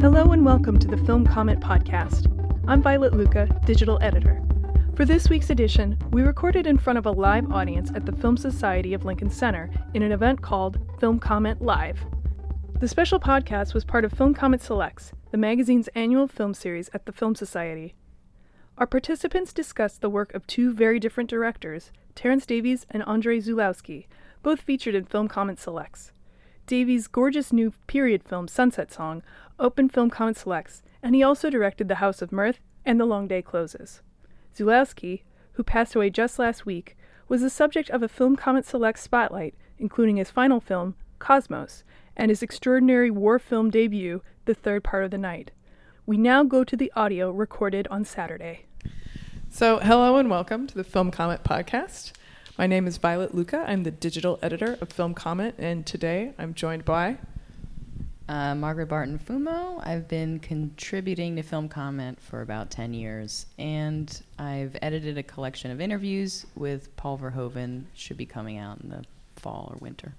Hello and welcome to the Film Comment Podcast. I'm Violet Lucca, digital editor. For this week's edition, we recorded in front of a live audience at the Film Society of Lincoln Center in an event called Film Comment Live. The special podcast was part of Film Comment Selects, the magazine's annual film series at the Film Society. Our participants discussed the work of two very different directors, Terence Davies and Andrei Zulawski, both featured in Film Comment Selects. Davies' gorgeous new period film Sunset Song opened Film Comment Selects, and he also directed The House of Mirth and The Long Day Closes. Zulawski, who passed away just last week, was the subject of a Film Comment Select spotlight, including his final film, Cosmos, and his extraordinary war film debut, The Third Part of the Night. We now go to the audio recorded on Saturday. So, hello and welcome to the Film Comment Podcast. My name is Violet Lucca. I'm the digital editor of Film Comment, and today I'm joined by Uh, Margaret Barton Fumo. I've been contributing to Film Comment for about 10 years, and I've edited a collection of interviews with Paul Verhoeven. Should be coming out in the fall or winter.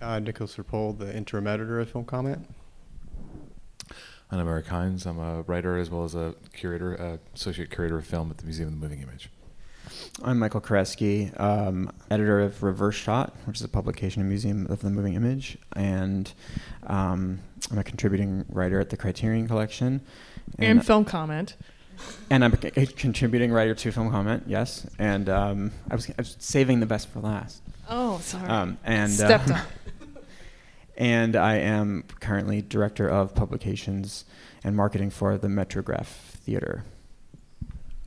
Uh, Nicolas Rapold, the interim editor of Film Comment. And I'm Eric Hynes. I'm a writer as well as a curator, uh, associate curator of film at the Museum of the Moving Image. I'm Michael Koresky, um, editor of Reverse Shot, which is a publication in the Museum of the Moving Image, and um, I'm a contributing writer at the Criterion Collection. and Film Comment. and I'm a, a contributing writer to Film Comment, yes. And um, I, was, I was saving the best for last. Oh, sorry. Um, and Stepped uh, on. And I am currently director of publications and marketing for the Metrograph Theater.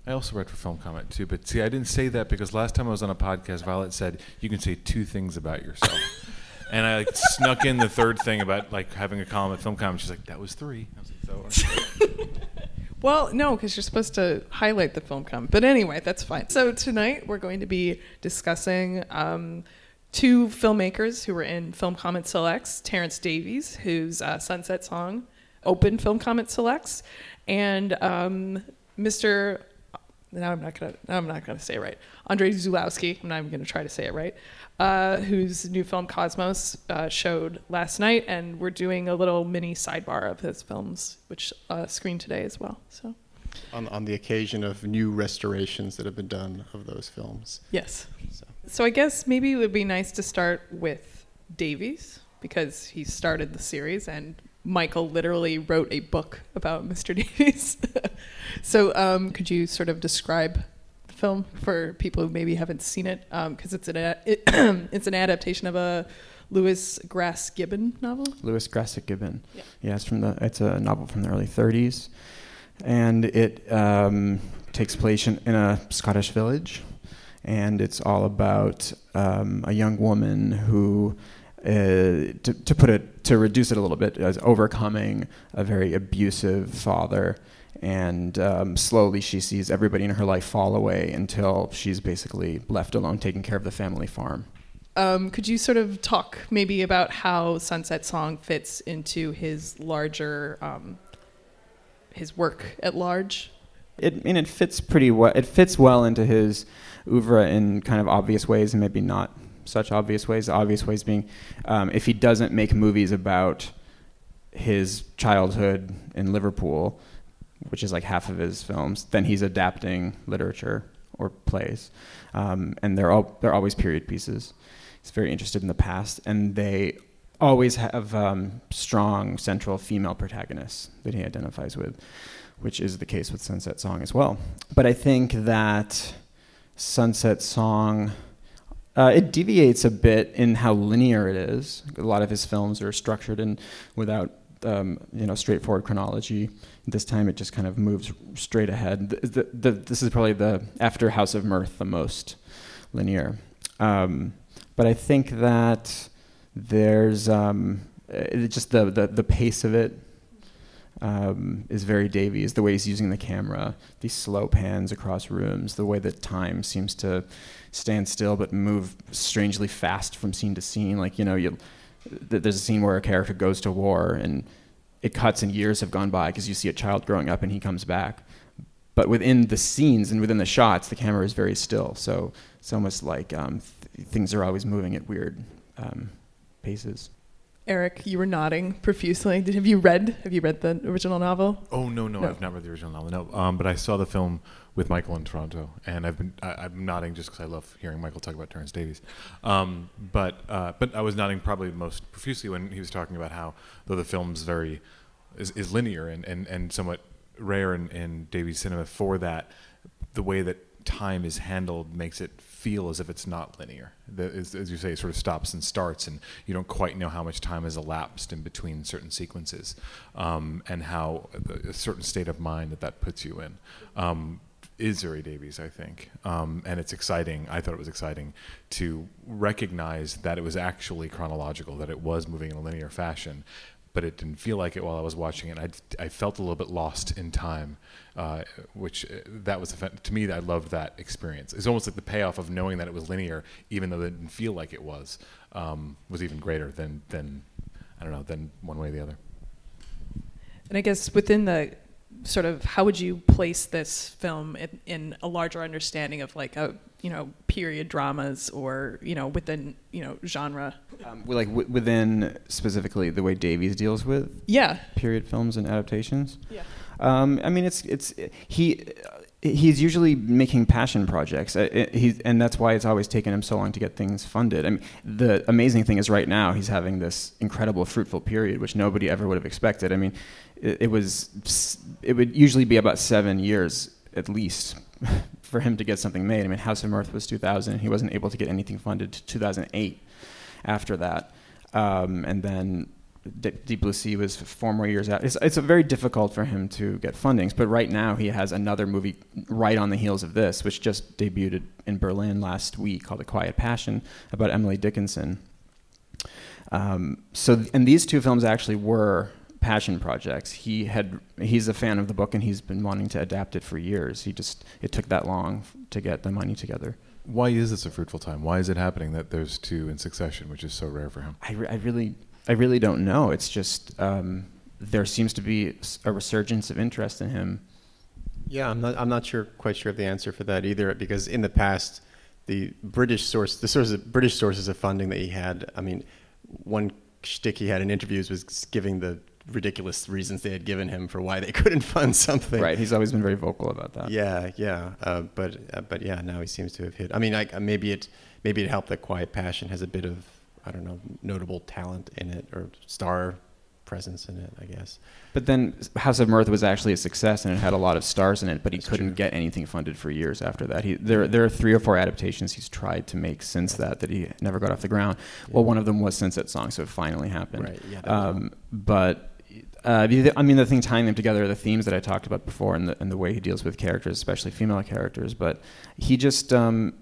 I also write for Film Comment too, but see, I didn't say that because last time I was on a podcast, Violet said you can say two things about yourself, and I like snuck in the third thing about like having a column at Film Comment. She's like, "That was three. I was like, so, Well, no, because you're supposed to highlight the film comment. But anyway, that's fine. So tonight we're going to be discussing um, two filmmakers who were in Film Comment Selects: Terence Davies, whose uh, Sunset Song opened Film Comment Selects, and um, Mr. Now I'm not gonna. Now I'm not gonna say it right. Andre Zulawski. I'm not even gonna try to say it right. Uh, whose new film Cosmos uh, showed last night, and we're doing a little mini sidebar of his films, which uh, screened today as well. So On, on the occasion of new restorations that have been done of those films. yes. So, So I guess maybe it would be nice to start with Davies because he started the series, and Michael literally wrote a book about Mr. Davies. so um, could you sort of describe the film for people who maybe haven't seen it? Because it's an it, it's an adaptation of a Lewis Grass Gibbon novel. Lewis Grassic Gibbon. Yeah. Yeah, it's from the. It's a novel from the early 30s, and it um, takes place in, in a Scottish village, and it's all about um, a young woman who, uh, to, to put it to reduce it a little bit, is overcoming a very abusive father. And um, slowly she sees everybody in her life fall away until she's basically left alone taking care of the family farm. Um, could you sort of talk maybe about how Sunset Song fits into his larger um, his work at large? it, I mean, it fits pretty well. It fits well into his oeuvre in kind of obvious ways and maybe not such obvious ways. The obvious ways being, um, if he doesn't make movies about his childhood in Liverpool, which is like half of his films, then he's adapting literature or plays, um, and they're all they're always period pieces. He's very interested in the past, and they always have um, strong central female protagonists that he identifies with which is the case with Sunset Song as well. But I think that Sunset Song uh, it deviates a bit in how linear it is. A lot of his films are structured in without um, you know straightforward chronology. This time it just kind of moves straight ahead. The, the, this is probably the after House of Mirth the most linear. Um, but I think that there's um, it, just the, the the pace of it um, is very Davies. The way he's using the camera, these slow pans across rooms, the way that time seems to stand still but move strangely fast from scene to scene. Like you know, you, th- there's a scene where a character goes to war and it cuts and years have gone by because you see a child growing up and he comes back. but within the scenes and within the shots, the camera is very still. So it's almost like um, th- things are always moving at weird um, paces. Eric, you were nodding profusely. Did, have you read? Have you read the original novel? Oh no, no, No. I've not read the original novel. No, um, but I saw the film with Michael in Toronto, and I've been I, I'm nodding just because I love hearing Michael talk about Terence Davies. Um, but uh, but I was nodding probably most profusely when he was talking about how though the film's very is, is linear and, and, and somewhat rare in, in Davies cinema for that, the way that time is handled makes it feel as if it's not linear. The, as, as you say, it sort of stops and starts, and you don't quite know how much time has elapsed in between certain sequences, um, and how a, a certain state of mind that that puts you in. Um, is Zuri Davies, I think, um, and it's exciting. I thought it was exciting to recognize that it was actually chronological, that it was moving in a linear fashion, but it didn't feel like it while I was watching it. I, I felt a little bit lost in time, uh, which uh, that was to me. I loved that experience. It's almost like the payoff of knowing that it was linear, even though it didn't feel like it was, um, was even greater than than I don't know than one way or the other. And I guess within the sort of how would you place this film in, in a larger understanding of like a you know period dramas or you know within you know genre? Um, like w- within specifically the way Davies deals with Yeah. period films and adaptations. Yeah. Um, I mean, it's it's he he's usually making passion projects. Uh, it- He and that's why it's always taken him so long to get things funded. I mean, the amazing thing is right now he's having this incredible fruitful period, which nobody ever would have expected. I mean, it, it was it would usually be about seven years at least for him to get something made. I mean, House of Mirth was 2000. He wasn't able to get anything funded to 2008. After that, um, and then Deep Blue Sea was four more years out. It's, it's very difficult for him to get fundings, but right now he has another movie right on the heels of this, which just debuted in Berlin last week called A Quiet Passion about Emily Dickinson. Um, so, and these two films actually were passion projects. He had he's a fan of the book and he's been wanting to adapt it for years. He just it took that long to get the money together. Why is this a fruitful time? Why is it happening that there's two in succession, which is so rare for him? I, re- I really, I really don't know. It's just um, there seems to be a resurgence of interest in him. Yeah, I'm not. I'm not sure. Quite sure of the answer for that either, because in the past, the British source, the sources, British sources of funding that he had. I mean, one shtick he had in interviews was giving the ridiculous reasons they had given him for why they couldn't fund something. Right. He's always been very vocal about that. Yeah, yeah, uh, but uh, but yeah, now he seems to have hit. I mean, like, uh, maybe it maybe it helped that Quiet Passion has a bit of I don't know notable talent in it or star presence in it. I guess. But then House of Mirth was actually a success and it had a lot of stars in it, but he That's couldn't true. get anything funded for years after that. He, there, there are three or four adaptations he's tried to make since that that he never got off the ground. Well, one of them was Sunset Song, so it finally happened. Right. Yeah. Um, but uh, I mean, the thing tying them together are the themes that I talked about before, and the, and the way he deals with characters, especially female characters. But he just um,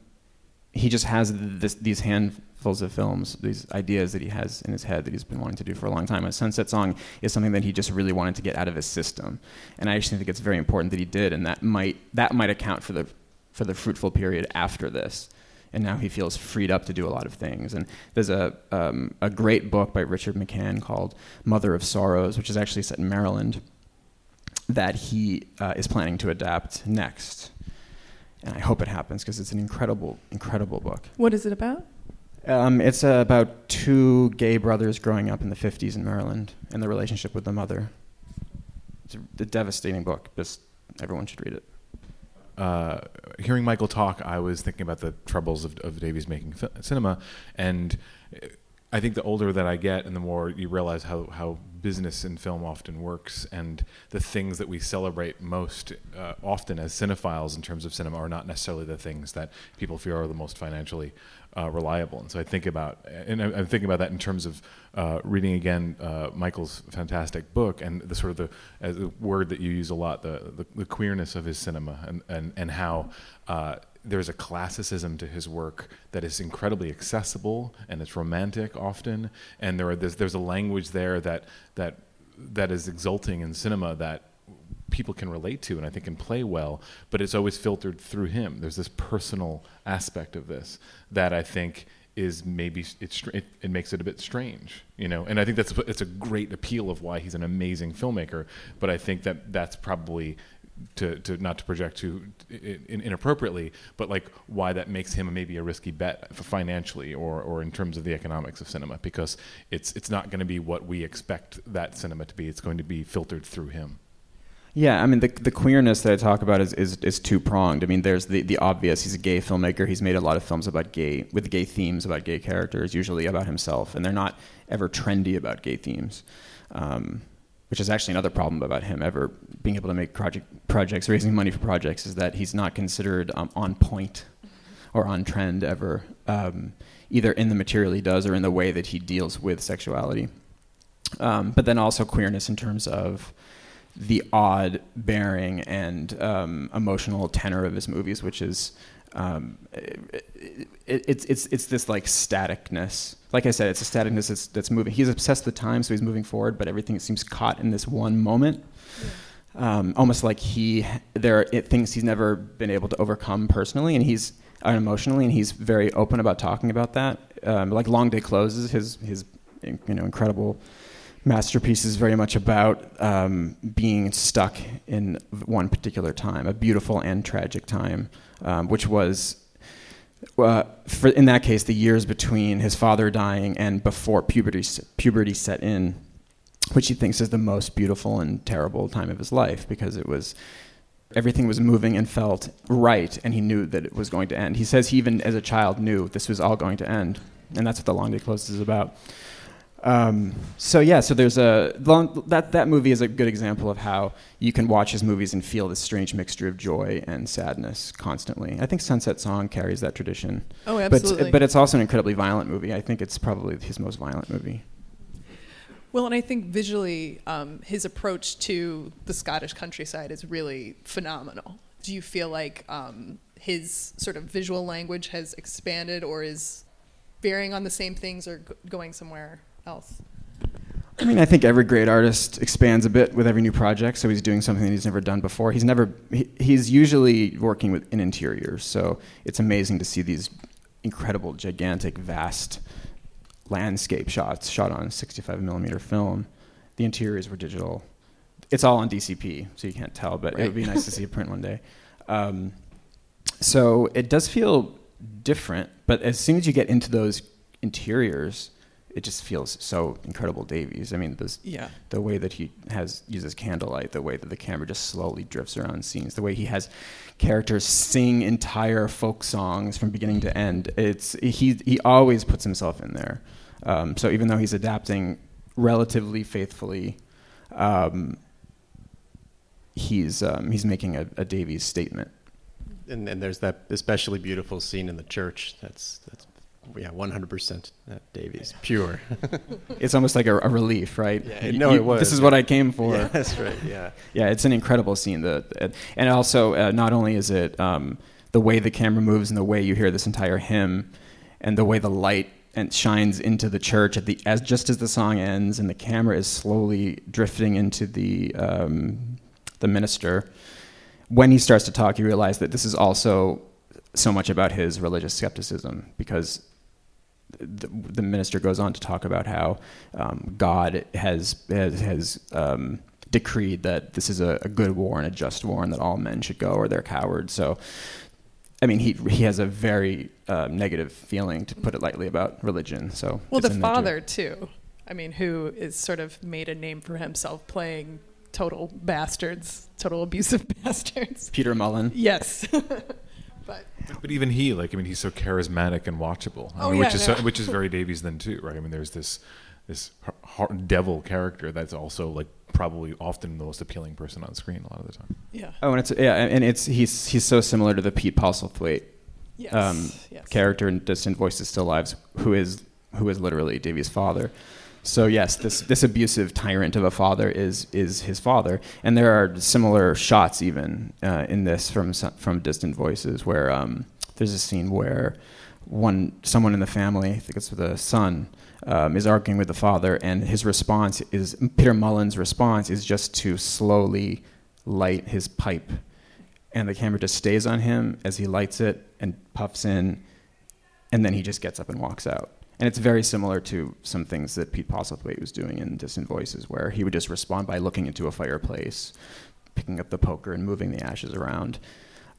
he just has this, these handfuls of films, these ideas that he has in his head that he's been wanting to do for a long time. A Sunset Song is something that he just really wanted to get out of his system, and I actually think it's very important that he did, and that might that might account for the for the fruitful period after this. And now he feels freed up to do a lot of things. And there's a um, a great book by Richard McCann called Mother of Sorrows, which is actually set in Maryland, that he uh, is planning to adapt next. And I hope it happens because it's an incredible, incredible book. What is it about? Um, it's uh, about two gay brothers growing up in the 50s in Maryland and the relationship with the mother. It's a, a devastating book. Just everyone should read it. Uh, hearing Michael talk, I was thinking about the troubles of, of Davies making fi- cinema, and uh, I think the older that I get, and the more you realize how, how business in film often works, and the things that we celebrate most uh, often as cinephiles in terms of cinema are not necessarily the things that people fear are the most financially uh, reliable. And so I think about, and I'm thinking about that in terms of uh, reading again uh, Michael's fantastic book and the sort of the, as the word that you use a lot, the, the, the queerness of his cinema and, and, and how uh, there's a classicism to his work that is incredibly accessible and it's romantic often. And there are, there's, there's a language there that, that, that is exulting in cinema that people can relate to and I think can play well, but it's always filtered through him. There's this personal aspect of this that I think is maybe it's it, it makes it a bit strange, you know. And I think that's it's a great appeal of why he's an amazing filmmaker. But I think that that's probably to, to not to project too in, inappropriately, but like why that makes him maybe a risky bet financially or, or in terms of the economics of cinema because it's it's not going to be what we expect that cinema to be. It's going to be filtered through him. Yeah, I mean the the queerness that I talk about is is, is two pronged. I mean, there's the, the obvious. He's a gay filmmaker. He's made a lot of films about gay with gay themes about gay characters, usually about himself, and they're not ever trendy about gay themes. Um, which is actually another problem about him ever being able to make project projects, raising money for projects, is that he's not considered um, on point or on trend ever, um, either in the material he does or in the way that he deals with sexuality. Um, but then also queerness in terms of the odd bearing and um, emotional tenor of his movies, which is um, it, it, it's it's it's this like staticness. Like I said, it's a staticness that's, that's moving. He's obsessed with time, so he's moving forward, but everything seems caught in this one moment. Yeah. Um, almost like he there are things he's never been able to overcome personally, and he's unemotionally, and he's very open about talking about that. Um, like Long Day Closes, his his you know incredible masterpiece is very much about um, being stuck in one particular time, a beautiful and tragic time, um, which was, uh, for, in that case, the years between his father dying and before puberty, puberty set in, which he thinks is the most beautiful and terrible time of his life because it was. Everything was moving and felt right, and he knew that it was going to end. He says he even, as a child, knew this was all going to end, and that's what The Long Day Closes is about. Um, so yeah, so there's a long, that that movie is a good example of how you can watch his movies and feel this strange mixture of joy and sadness constantly. I think Sunset Song carries that tradition. Oh, absolutely. But, but it's also an incredibly violent movie. I think it's probably his most violent movie. Well, and I think visually, um, his approach to the Scottish countryside is really phenomenal. Do you feel like um, his sort of visual language has expanded, or is varying on the same things, or g- going somewhere else? I mean, I think every great artist expands a bit with every new project. So he's doing something that he's never done before. He's never. He, he's usually working with in interiors. So it's amazing to see these incredible, gigantic, vast landscape shots shot on 65 millimeter film. The interiors were digital. It's all on DCP, so you can't tell. But right. it would be nice to see a print one day. Um, so it does feel different. But as soon as you get into those interiors it just feels so incredible Davies. I mean, this, yeah. the way that he has uses candlelight, the way that the camera just slowly drifts around scenes, the way he has characters sing entire folk songs from beginning to end. It's he he always puts himself in there. Um, so even though he's adapting relatively faithfully, um, he's um, he's making a, a Davies statement. And, and there's that especially beautiful scene in the church. That's that's yeah, 100% Davies, pure. it's almost like a, a relief, right? Yeah, you, no, it was. This is what I came for. Yeah, that's right. Yeah, yeah, it's an incredible scene. The and also uh, not only is it um, the way the camera moves and the way you hear this entire hymn, and the way the light and shines into the church at the as just as the song ends and the camera is slowly drifting into the um, the minister. When he starts to talk, you realize that this is also so much about his religious skepticism because the, the, minister goes on to talk about how um, God has has, has um, decreed that this is a, a, good war and a just war, and that all men should go or they're cowards. So, I mean, he he has a very uh, negative feeling, to put it lightly, about religion. So, well, the father too. too. I mean, who is sort of made a name for himself playing total bastards, total abusive bastards. Peter Mullan. Yes. But but even he, like I mean, he's so charismatic and watchable, I oh, mean, yeah, which is no. so, which is very Davies then too, right? I mean, there's this this devil character that's also like probably often the most appealing person on screen a lot of the time. Yeah. Oh, and it's yeah, and it's he's he's so similar to the Pete Postlethwaite yes. Um, yes. character in Distant Voices Still Lives, who is who is literally Davies' father. So yes, this this abusive tyrant of a father is is his father, and there are similar shots even uh, in this from from Distant Voices, where um, there's a scene where one someone in the family, I think it's the son, um, is arguing with the father, and his response is Peter Mullan's response is just to slowly light his pipe, and the camera just stays on him as he lights it and puffs in, and then he just gets up and walks out and it's very similar to some things that Pete Postlethwaite was doing in Distant Voices, where he would just respond by looking into a fireplace, picking up the poker and moving the ashes around.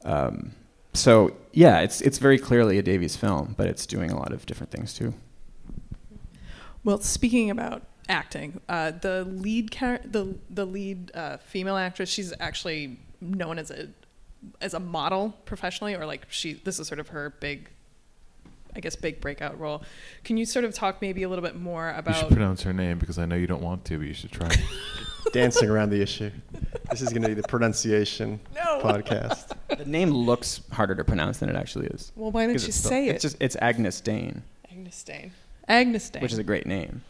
Um, so yeah, it's it's very clearly a Davies film, but it's doing a lot of different things too. Well, speaking about acting, uh, the lead char- the the lead uh, female actress, she's actually known as a as a model professionally, or like she this is sort of her big, I guess, big breakout role. Can you sort of talk maybe a little bit more about? You should pronounce her name because I know you don't want to, but you should try. Dancing around the issue. This is going to be the pronunciation No. podcast. The name looks harder to pronounce than it actually is. well, why don't you it's say it? It's just it's Agyness Deyn, Agyness Deyn. Agyness Deyn. which is a great name.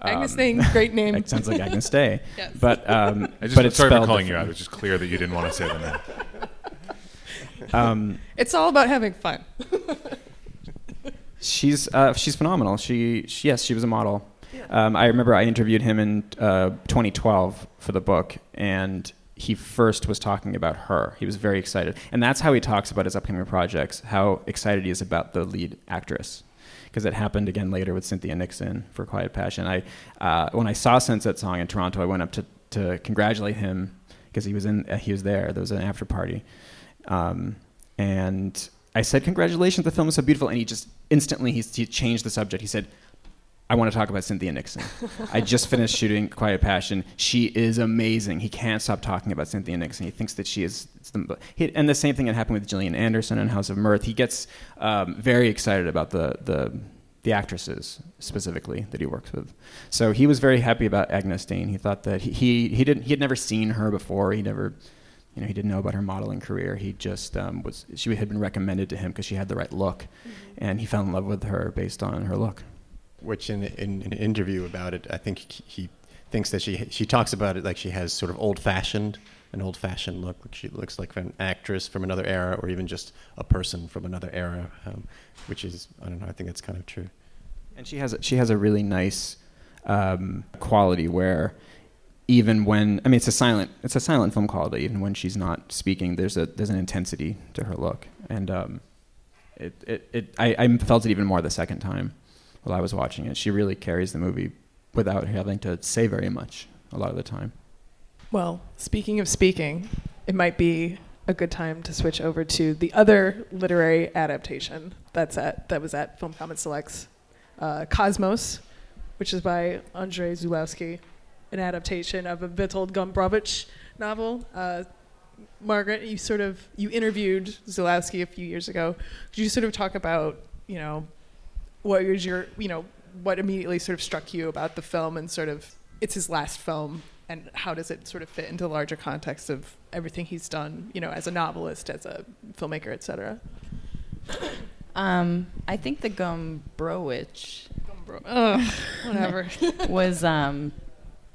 Agnes Um, Dane, great name. It sounds like Agnes Day, Yes. but um, I just but it's sorry for spelled calling you out. It was just clear that you didn't want to say the name. Um, It's all about having fun. She's uh, she's phenomenal. She, she yes, she was a model. Um, I remember I interviewed him in uh, 2012 for the book, and he first was talking about her. He was very excited, and that's how he talks about his upcoming projects. How excited he is about the lead actress, because it happened again later with Cynthia Nixon for Quiet Passion. I uh, when I saw Sunset Song in Toronto, I went up to to congratulate him because he was in uh, he was there. There was an after party, um, and I said, "Congratulations, the film is so beautiful." And he just instantly he, he changed the subject. He said, "I want to talk about Cynthia Nixon. I just finished shooting Quiet Passion. She is amazing. He can't stop talking about Cynthia Nixon. He thinks that she is." The, he, and the same thing that happened with Gillian Anderson in House of Mirth. He gets um, very excited about the the the actresses specifically that he works with. So he was very happy about Agyness Deyn. He thought that he, he, he didn't he had never seen her before. He never you know he didn't know about her modeling career. He just um, was she had been recommended to him because she had the right look, and he fell in love with her based on her look. Which in, in, in an interview about it, I think he- he thinks that she she talks about it like she has sort of old fashioned an old fashioned look. Like she looks like an actress from another era, or even just a person from another era. Um, which is I don't know. I think that's kind of true. And she has a, she has a really nice um, quality where even when I mean it's a silent it's a silent film quality even when she's not speaking there's a there's an intensity to her look. And um, it, it, it I, I felt it even more the second time while I was watching it. She really carries the movie without having to say very much a lot of the time. Well, speaking of speaking, it might be a good time to switch over to the other literary adaptation that's at that was at Film Comment Selects, uh, Cosmos, which is by Andrzej Zulawski, an adaptation of a Witold Gombrowicz novel. Uh, Margaret, you sort of you interviewed Zulawski a few years ago. Could you sort of talk about you know what was your you know what immediately sort of struck you about the film and sort of it's his last film and how does it sort of fit into the larger context of everything he's done you know as a novelist as a filmmaker etc Um, I think the Gombrowicz Ugh, whatever was um,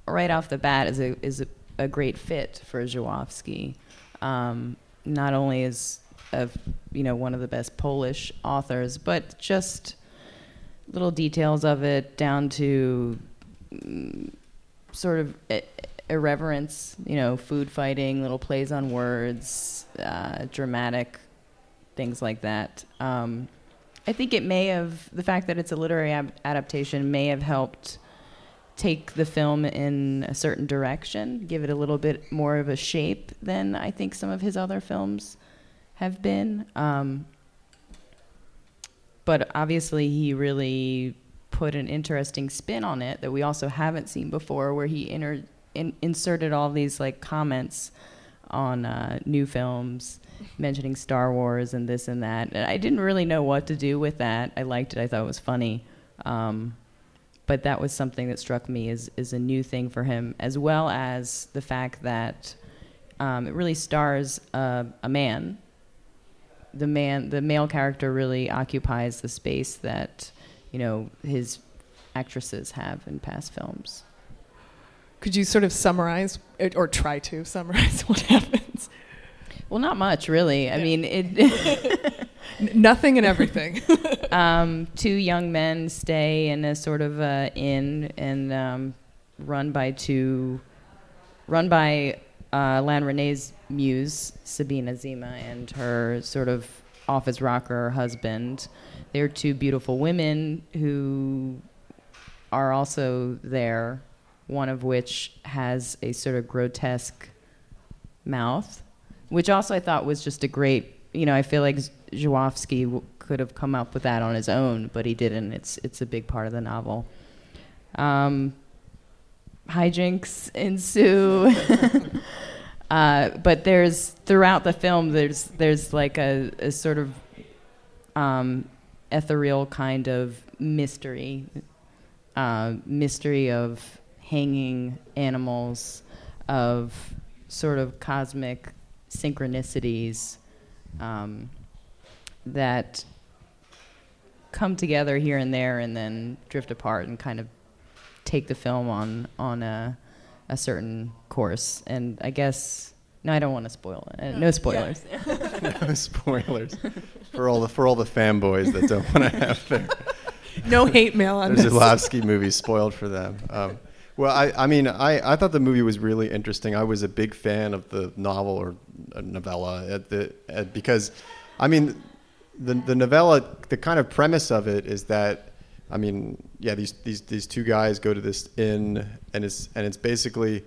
right off the bat is a is a, a great fit for Żuławski. Um, not only is of you know one of the best Polish authors, but just little details of it down to mm, sort of irreverence, you know, food fighting, little plays on words, uh, dramatic things like that. Um, I think it may have the fact that it's a literary ab- adaptation may have helped take the film in a certain direction, give it a little bit more of a shape than I think some of his other films have been. Um, but obviously, he really put an interesting spin on it that we also haven't seen before, where he inter- in- inserted all these like comments on uh, new films, mentioning Star Wars and this and that. And I didn't really know what to do with that. I liked it. I thought it was funny. Um, but that was something that struck me as, as a new thing for him, as well as the fact that um, it really stars uh, a man. The man, the male character, really occupies the space that you know his actresses have in past films. could you sort of summarize it, or try to summarize what happens Well, not much, really. I mean, it. Nothing and everything um, two young men stay in a sort of uh, inn and um, run by two, run by uh, Alain Resnais' muse, Sabine Azéma, and her sort of office rocker husband. They're two beautiful women who are also there, one of which has a sort of grotesque mouth, which also I thought was just a great. You know, I feel like Zulawski w- could have come up with that on his own, but he didn't. It's it's a big part of the novel. Um, hijinks ensue. uh, but there's throughout the film, there's there's like a, a sort of um, ethereal kind of mystery, uh, mystery of hanging animals, of sort of cosmic synchronicities um, that come together here and there and then drift apart and kind of take the film on on a a certain course. And I guess no, I don't want to spoil it. Uh, no spoilers. no spoilers for all the for all the fanboys that don't want to have their No hate mail on their this. Zulawski movie spoiled for them. Um, well, I, I mean, I, I thought the movie was really interesting. I was a big fan of the novel or uh, novella at the at, because, I mean, the the novella, the kind of premise of it is that, I mean, yeah, these these these two guys go to this inn and it's and it's basically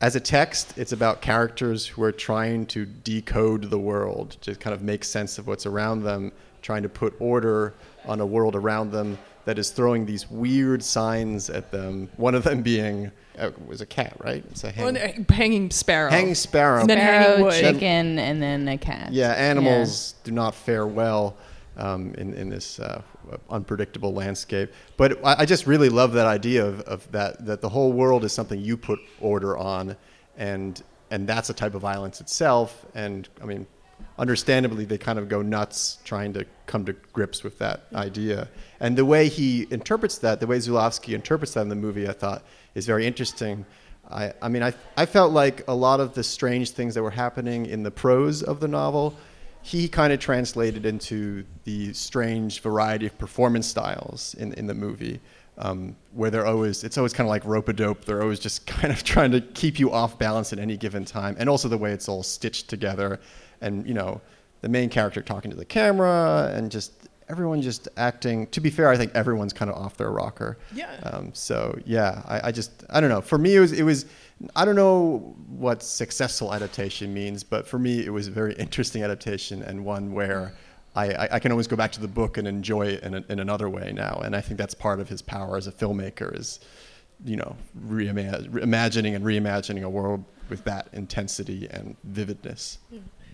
as a text, it's about characters who are trying to decode the world, to kind of make sense of what's around them, trying to put order on a world around them that is throwing these weird signs at them. One of them being uh, was a cat, right? It's a hang, uh, hanging sparrow. hanging sparrow. And then hanging Sparrow, wood. chicken, and then a cat. Yeah, animals do not fare well um, in in this uh, unpredictable landscape. But I, I just really love that idea of, of that that the whole world is something you put order on, and and that's a type of violence itself. And I mean, understandably, they kind of go nuts trying to come to grips with that idea. And the way he interprets that, the way Zulawski interprets that in the movie, I thought is very interesting. I, I mean, I, I felt like a lot of the strange things that were happening in the prose of the novel, he kind of translated into the strange variety of performance styles in, in the movie, um, where they're always, it's always kind of like rope a dope. They're always just kind of trying to keep you off balance at any given time. And also the way it's all stitched together. And, you know, the main character talking to the camera and just everyone just acting. To be fair, I think everyone's kind of off their rocker. Yeah. Um, so yeah, I, I just I don't know. For me, it was it was I don't know what successful adaptation means, but for me, it was a very interesting adaptation and one where. I, I, I can always go back to the book and enjoy it in, a, in another way now, and I think that's part of his power as a filmmaker is, you know, reimagining and reimagining a world with that intensity and vividness.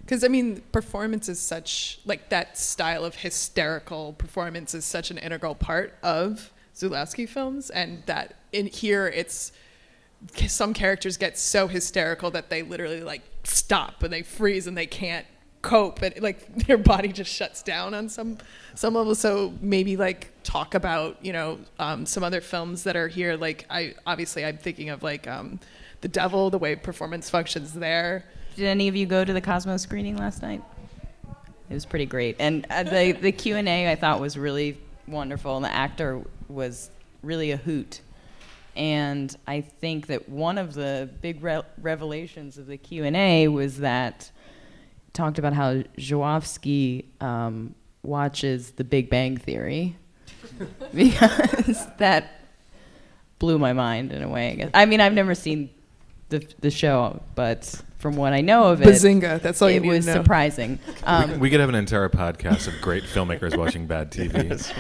Because I mean, performance is such like that style of hysterical performance is such an integral part of Zulawski films, and that in here it's some characters get so hysterical that they literally like stop and they freeze and they can't cope and like their body just shuts down on some some level. So maybe like talk about you know um, some other films that are here. Like i obviously i'm thinking of like um, the devil the way performance functions there Did any of you go to the Cosmo screening last night? It was pretty great, and uh, the the Q and A I thought was really wonderful, and the actor was really a hoot. And I think that one of the big re- revelations of the Q and A was that talked about how Zulawski um, watches The Big Bang Theory because that blew my mind in a way. I, guess. I mean, I've never seen the the show, but from what I know of it, Bazinga, that's all you it need to was know. surprising. Um, we could have an entire podcast of great filmmakers watching bad TV.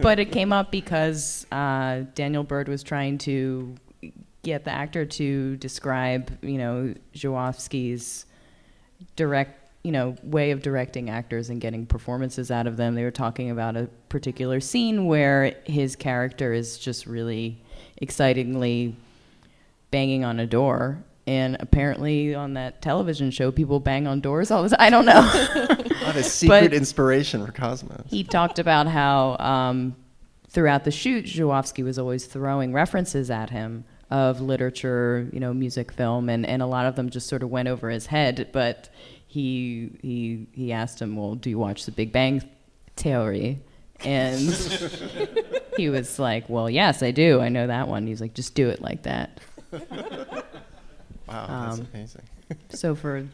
but it came up because uh, Daniel Bird was trying to get the actor to describe, you know, Zulawski's direct, you know, way of directing actors and getting performances out of them. They were talking about a particular scene where his character is just really excitingly banging on a door. And apparently, on that television show, people bang on doors all the time. I don't know. What a secret But- inspiration for Cosmos. he talked about how um, throughout the shoot, Zulawski was always throwing references at him of literature, you know, music, film, and, and a lot of them just sort of went over his head. But he he he asked him, "Well, do you watch The Big Bang Theory?" And he was like, "Well, yes, I do. I know that one." He's like, "Just do it like that." Wow, that's Um, amazing. So for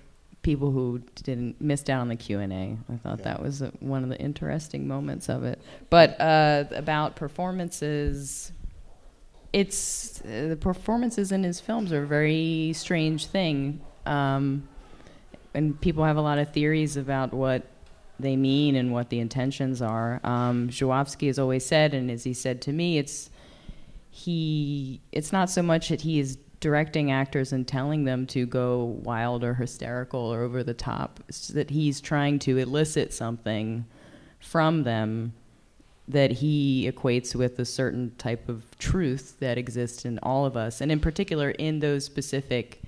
people who didn't miss out on the Q and A, I thought that was uh one of the interesting moments of it. But uh, about performances, it's uh, the performances in his films are a very strange thing. Um, and people have a lot of theories about what they mean and what the intentions are. Um, has always said, and as he said to me, it's he. It's not so much that he is directing actors and telling them to go wild or hysterical or over the top. It's that he's trying to elicit something from them that he equates with a certain type of truth that exists in all of us, and in particular in those specific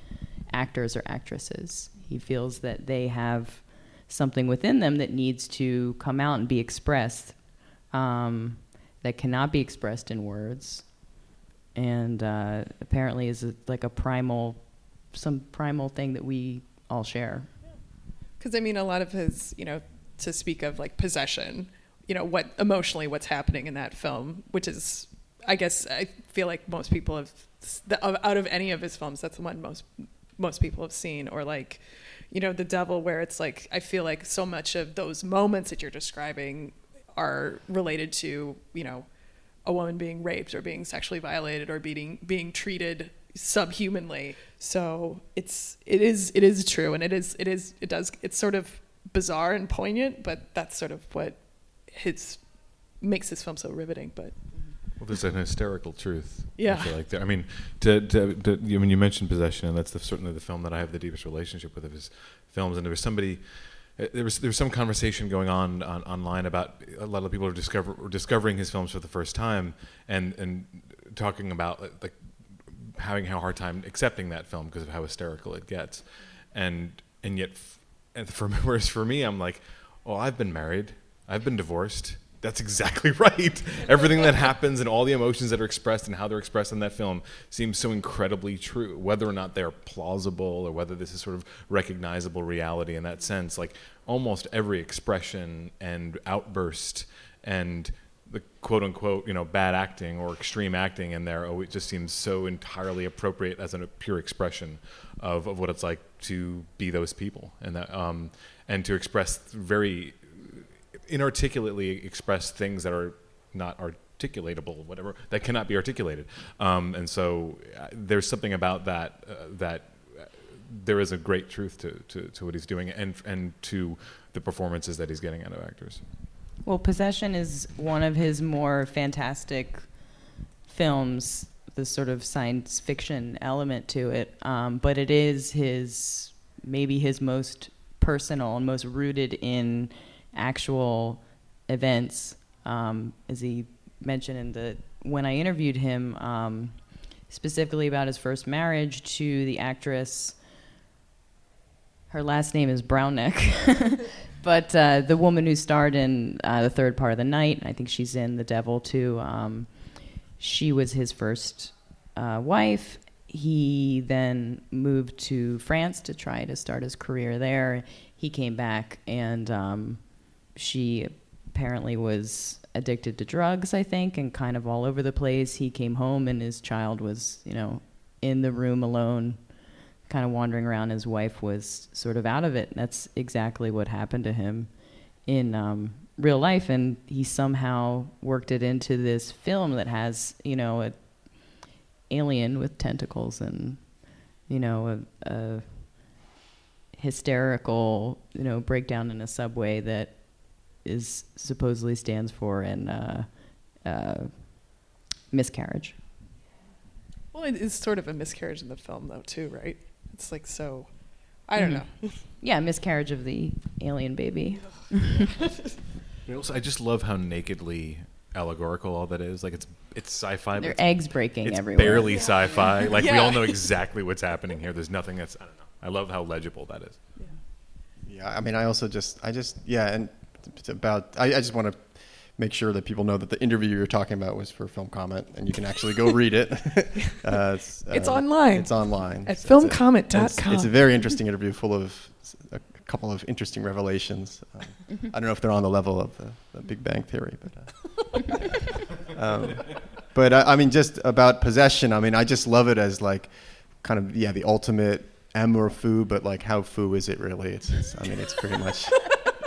actors or actresses. He feels that they have something within them that needs to come out and be expressed um, that cannot be expressed in words and uh, apparently is a, like a primal some primal thing that we all share. Because I mean, a lot of his, you know, to speak of like possession, you know, what emotionally what's happening in that film, which is, I guess, I feel like most people have, the, out of any of his films, that's the one most most people have seen, or like, you know, The Devil, where it's like I feel like so much of those moments that you're describing are related to, you know, a woman being raped or being sexually violated or being being treated subhumanly. So it's it is it is true and it is it is it does it's sort of bizarre and poignant, but that's sort of what his makes this film so riveting. But Well, there's an hysterical truth. Yeah. I feel like there. I mean, to, to, to you, I mean, you mentioned possession, and that's the, certainly the film that I have the deepest relationship with of his films. And there was somebody, there was there was some conversation going on, on online about a lot of people are discover discovering his films for the first time, and and talking about uh, like having a hard time accepting that film because of how hysterical it gets, and and yet, and for whereas for me, I'm like, oh, I've been married, I've been divorced. That's exactly right. Everything that happens and all the emotions that are expressed and how they're expressed in that film seems so incredibly true. Whether or not they're plausible or whether this is sort of recognizable reality in that sense, like almost every expression and outburst and the quote unquote, you know, bad acting or extreme acting in there, oh, it just seems so entirely appropriate as a pure expression of, of what it's like to be those people and that, um, and to express very inarticulately express things that are not articulatable, whatever that cannot be articulated. Um, and so uh, there's something about that uh, that there is a great truth to, to, to what he's doing and and to the performances that he's getting out of actors. Well, Possession is one of his more fantastic films, the sort of science fiction element to it. Um, but it is his, maybe his most personal and most rooted in actual events. Um, as he mentioned in the, when I interviewed him, um, specifically about his first marriage to the actress. Her last name is Braunek. But uh, the woman who starred in uh, the third part of the night, I think she's in The Devil too. Um, she was his first uh, wife. He then moved to France to try to start his career there. He came back, and um, she apparently was addicted to drugs, I think, and kind of all over the place. He came home, and his child was, you know, in the room alone kind of wandering around. His wife was sort of out of it. That's exactly what happened to him in um, real life, and he somehow worked it into this film that has, you know, a alien with tentacles and, you know, a, a hysterical, you know, breakdown in a subway that is supposedly stands for an uh, uh, miscarriage. well, it is sort of a miscarriage in the film though too, right? It's like so. I don't Mhm. know. Yeah, miscarriage of the alien baby. And also, I just love how nakedly allegorical all that is. Like it's it's sci-fi. but There are it's- eggs breaking it's everywhere. barely sci-fi. Like we Yeah. all know exactly what's happening here. There's nothing that's I don't know. I love how legible that is. Yeah, I mean, I also just, I just, yeah, and it's about, I, I just want to make sure that people know that the interview you're talking about was for Film Comment, and you can actually go read it. uh, it's, It's uh, online. It's online At So it's a- filmcomment.com. It's, it's a very interesting interview, full of a couple of interesting revelations. Um, I don't know if they're on the level of the, the Big Bang Theory, but. Uh, um, but I, I mean, just about possession. I mean, I just love it as like, kind of yeah, the ultimate amour fou, but like how fou is it really? It's, it's I mean, it's pretty much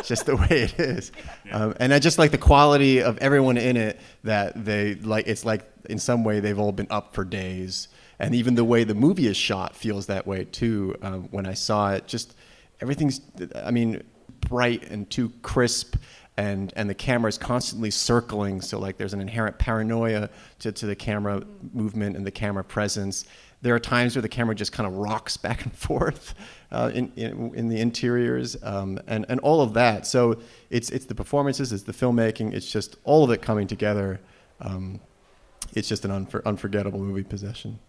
just the way it is. Um, and I just like the quality of everyone in it that they like. It's like in some way they've all been up for days, and even the way the movie is shot feels that way too. Um, when I saw it, just everything's, I mean, bright and too crisp. And, and the camera is constantly circling, so like there's an inherent paranoia to, to the camera movement and the camera presence. There are times where the camera just kind of rocks back and forth uh, in, in, in the interiors, um, and and all of that. So it's it's the performances, it's the filmmaking, it's just all of it coming together. Um, it's just an unfor- unforgettable movie possession.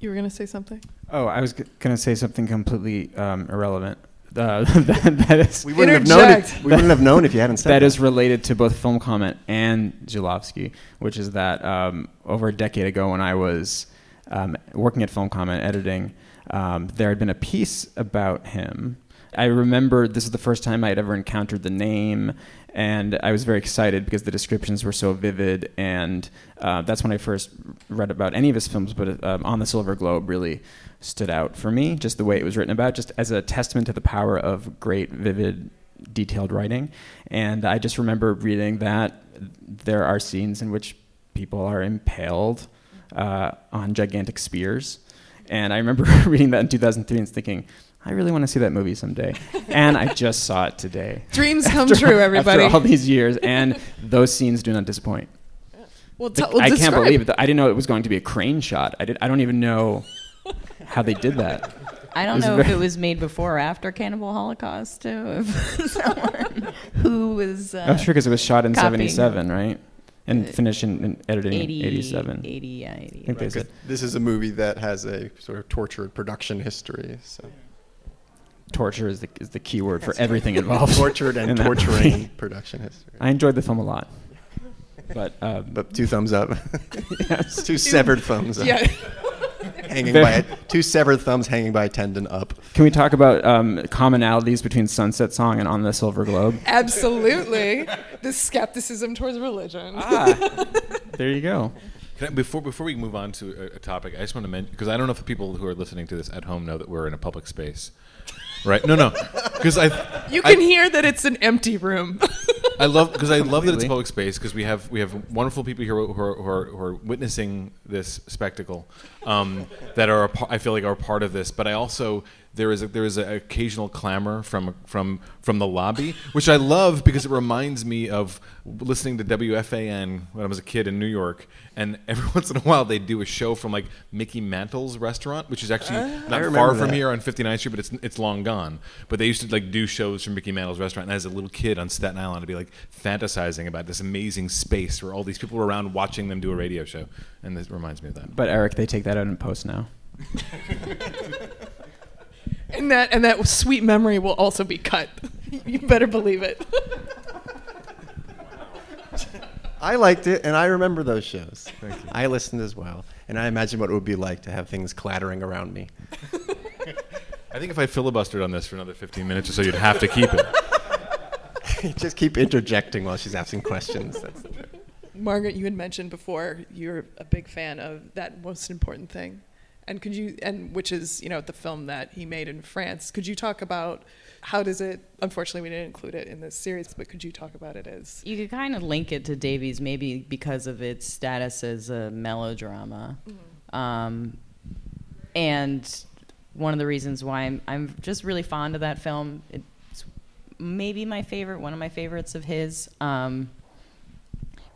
You were going to say something? Oh, I was g- going to say something completely um, irrelevant. Uh, that, that is We wouldn't have known. If, we wouldn't have known if you hadn't said that. that is related to both Film Comment and Zulawski, which is that um, over a decade ago, when I was um, working at Film Comment editing, um, there had been a piece about him. I remember this is the first time I had ever encountered the name, and I was very excited because the descriptions were so vivid, and uh, that's when I first read about any of his films. But um, on the Silver Globe really stood out for me, just the way it was written about, just as a testament to the power of great, vivid, detailed writing. And I just remember reading that there are scenes in which people are impaled uh, on gigantic spears. And I remember reading that in 2003 and thinking, I really want to see that movie someday. and I just saw it today. Dreams come After- true, everybody. After all these years, and those scenes do not disappoint. well, The- well, I can't believe it. I didn't know it was going to be a crane shot. I did. I don't even know how they did that. I don't It's know if it was made before or after Cannibal Holocaust too. If someone who was uh, I'm sure because it was shot in copying. '77, right? And Uh, finished in, in editing 80, in '87. 80, yeah, 80. I think they said This is a movie that has a sort of tortured production history. So torture is the is the key word for everything involved. tortured and that torturing production history. I enjoyed the film a lot, but um, But two thumbs up. yes. two severed thumbs up. Yeah. Hanging Very- by a, two severed thumbs hanging by a tendon up. Can we talk about um, commonalities between Sunset Song and On the Silver Globe? Absolutely. the skepticism towards religion. Ah, there you go. Can I, before before we move on to a, a topic, I just want to mention because I don't know if the people who are listening to this at home know that we're in a public space, right? No, no, because I You I- can hear that it's an empty room. I love because I love that it's Completely. public space because we have we have wonderful people here who are, who are, who are witnessing this spectacle um, that are a I feel like are a part of this. But I also there is a, there is an occasional clamor from from from the lobby, which I love because it reminds me of listening to WFAN when I was a kid in New York, and every once in a while they do a show from like Mickey Mantle's restaurant, which is actually ah, not far from that. here on 59th Street, but it's it's long gone. But they used to like do shows from Mickey Mantle's restaurant, and as a little kid on Staten Island, I'd be like fantasizing about this amazing space where all these people were around watching them do a radio show, and this reminds me of that. But Eric, they take that out in post now. and that and that sweet memory will also be cut. you better believe it. I liked it, and I remember those shows. I listened as well, and I imagine what it would be like to have things clattering around me. I think if I filibustered on this for another 15 minutes or so, you'd have to keep it. Just keep interjecting while she's asking questions. That's. Margaret, you had mentioned before you're a big fan of that most important thing. And could you and which is, you know, the film that he made in France. Could you talk about how does it unfortunately we didn't include it in this series, but could you talk about it as You could kind of link it to Davies maybe because of its status as a melodrama. Um, and one of the reasons why I'm, I'm just really fond of that film, it's maybe my favorite, one of my favorites of his. Um,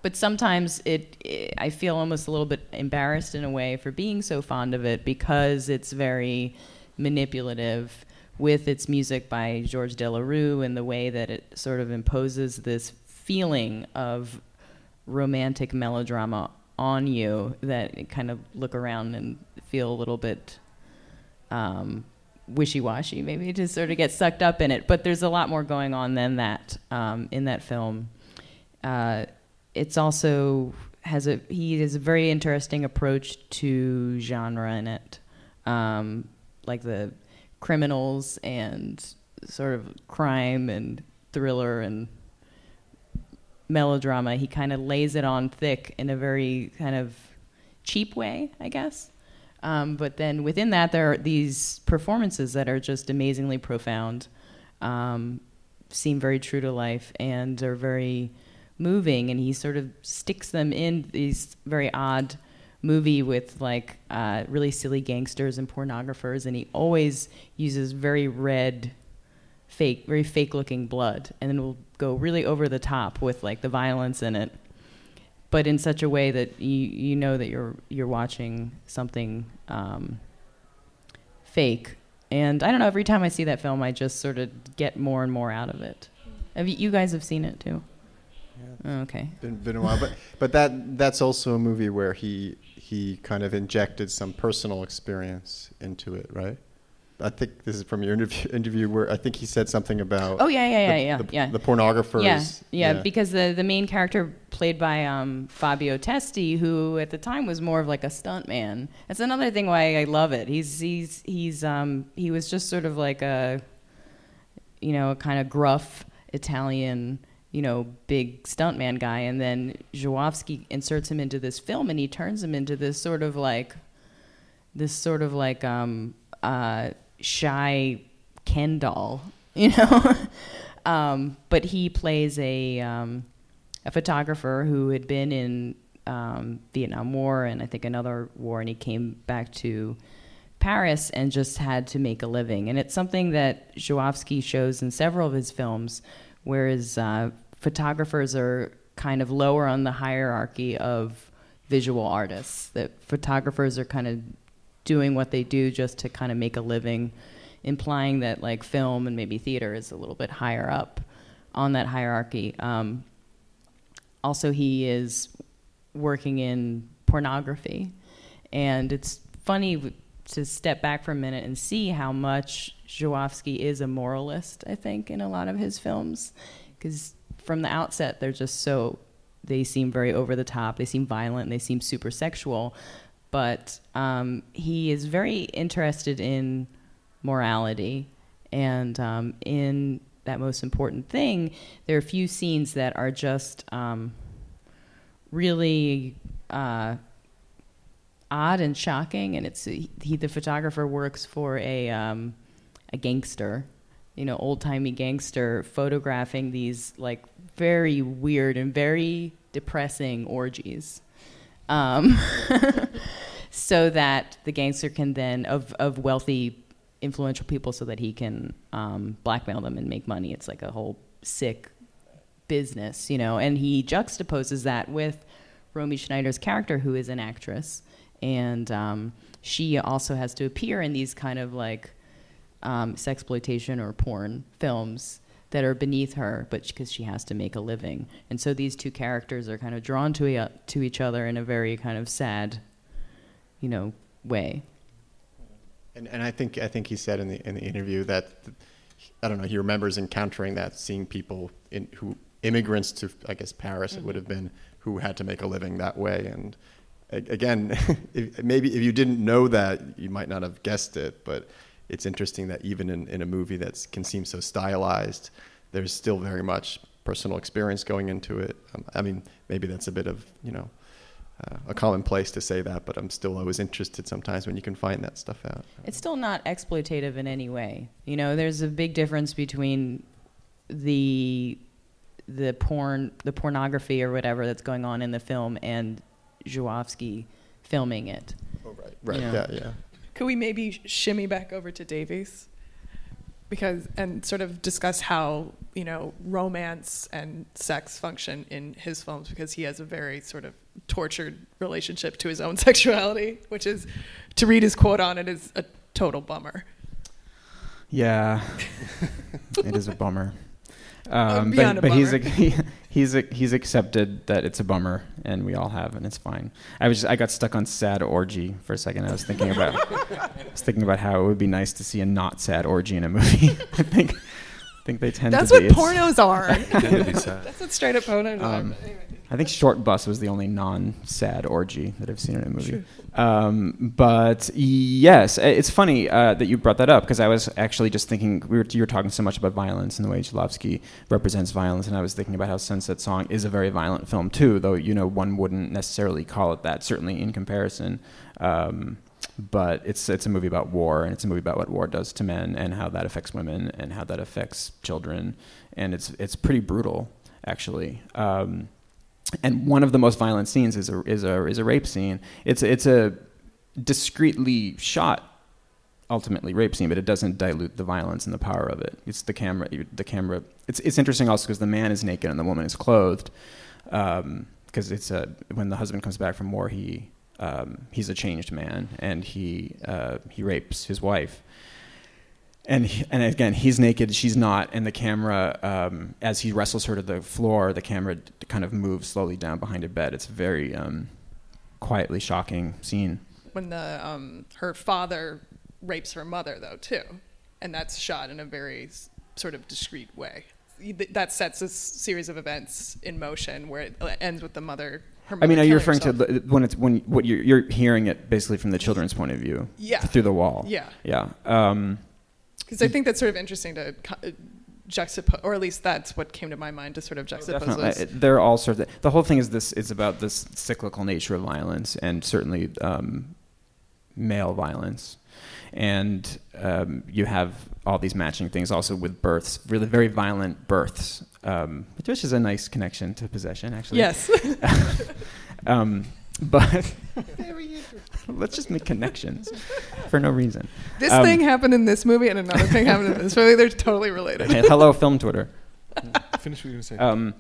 but sometimes it, it, I feel almost a little bit embarrassed in a way for being so fond of it because it's very manipulative with its music by Georges Delerue and the way that it sort of imposes this feeling of romantic melodrama on you that kind of look around and feel a little bit um, wishy-washy maybe to sort of get sucked up in it. But there's a lot more going on than that um, in that film. Uh, it's also has a he has a very interesting approach to genre in it. Um, like the criminals and sort of crime and thriller and melodrama. He kind of lays it on thick in a very kind of cheap way i guess. Um, but then within that there are these performances that are just amazingly profound um, seem very true to life and are very moving and he sort of sticks them in these very odd movie with like uh, really silly gangsters and pornographers, and he always uses very red, fake, very fake looking blood, and then will go really over the top with like the violence in it, but in such a way that you you know that you're you're watching something um, fake. And I don't know. Every time I see that film, I just sort of get more and more out of it. Have you, you guys have seen it too? Oh, okay. Been, been a while, but but that that's also a movie where he he kind of injected some personal experience into it, right? I think this is from your interview, interview where I think he said something about Oh yeah, yeah, yeah, the, yeah, the, yeah. the pornographers. Yeah, yeah, because the the main character played by um, Fabio Testi, who at the time was more of like a stunt man. That's another thing why I love it. He's he's he's um, he was just sort of like a you know a kind of gruff Italian you know big stuntman guy, and then Zulawski inserts him into this film, and he turns him into this sort of like this sort of like um, uh, shy Ken doll, you know. um, but he plays a um, a photographer who had been in um, Vietnam War and I think another war, and he came back to Paris and just had to make a living. And it's something that Zulawski shows in several of his films, whereas uh, photographers are kind of lower on the hierarchy of visual artists. That photographers are kind of doing what they do just to kind of make a living, implying that like film and maybe theater is a little bit higher up on that hierarchy. Um, also, he is working in pornography, and it's funny to step back for a minute and see how much Zulawski is a moralist. I think in a lot of his films, because from the outset they're just so they seem very over the top. They seem violent. They seem super sexual but um, he is very interested in morality and um, in that most important thing there are a few scenes that are just um, really uh, odd and shocking and it's he, the photographer works for a um, a gangster you know old-timey gangster photographing these like very weird and very depressing orgies um, so that the gangster can then of of wealthy, influential people, so that he can um, blackmail them and make money. It's like a whole sick business, you know. And he juxtaposes that with Romy Schneider's character, who is an actress, and um, she also has to appear in these kind of like um, sexploitation or porn films that are beneath her, but because she has to make a living. And so these two characters are kind of drawn to, e- to each other in a very kind of sad, you know, way. And, and I think I think he said in the in the interview that I don't know he remembers encountering that seeing people in, who immigrants to I guess Paris it would have been who had to make a living that way and again if, maybe if you didn't know that you might not have guessed it but it's interesting that even in, in a movie that can seem so stylized there's still very much personal experience going into it um, I mean maybe that's a bit of you know uh, a commonplace to say that, but I'm still always interested sometimes when you can find that stuff out. It's still not exploitative in any way. You know, there's a big difference between the the porn, the pornography or whatever that's going on in the film, and Zulawski filming it. Oh, right, right, know. yeah, yeah. Could we maybe shimmy back over to Davies? Because and sort of discuss how you know romance and sex function in his films because he has a very sort of tortured relationship to his own sexuality, which is to read his quote on it is a total bummer. Yeah, it is a bummer. Um, but but he's he's he's accepted that it's a bummer, and we all have, and it's fine. I was just, I got stuck on sad orgy for a second. I was thinking about I was thinking about how it would be nice to see a not sad orgy in a movie. I think I think they tend That's to That's what be. Pornos are. Tend to be sad. That's what straight up pornos Um, are. But anyway. I think Shortbus was the only non-sad orgy that I've seen in a movie. Um, but yes, it's funny uh, that you brought that up because I was actually just thinking we were you were talking so much about violence and the way Zulawski represents violence, and I was thinking about how Sunset Song is a very violent film too, though you know one wouldn't necessarily call it that, certainly in comparison. Um, but it's it's a movie about war, and it's a movie about what war does to men and how that affects women and how that affects children, and it's it's pretty brutal actually. Um, and one of the most violent scenes is a is a is a rape scene. It's it's a discreetly shot ultimately rape scene, but it doesn't dilute the violence and the power of it. It's the camera. The camera. It's it's interesting also because the man is naked and the woman is clothed. Because um, it's a when the husband comes back from war, he um, he's a changed man and he uh, he rapes his wife. And he, and again, he's naked, she's not, and the camera, um, as he wrestles her to the floor, the camera kind of moves slowly down behind a bed. It's a very um, quietly shocking scene. When the um, her father rapes her mother, though, too, and that's shot in a very sort of discreet way. That sets a series of events in motion where it uh, ends with the mother. I mean, are you referring herself. to when it's when what you're, you're hearing it basically from the children's point of view? Yeah. Through the wall. Yeah. Yeah. Um, Because I think that's sort of interesting to uh, juxtapose, or at least that's what came to my mind to sort of juxtapose Definitely, those. It- there are all sorts. Of, the whole thing is this is about this cyclical nature of violence, and certainly um, male violence, and um, you have all these matching things also with births, really very violent births, um, which is a nice connection to possession, actually. Yes. But let's just make connections for no reason. this Um, thing happened in this movie and another thing happened in this movie. They're totally related. Hey, hello, film Twitter. Finish what you were going to say. Um,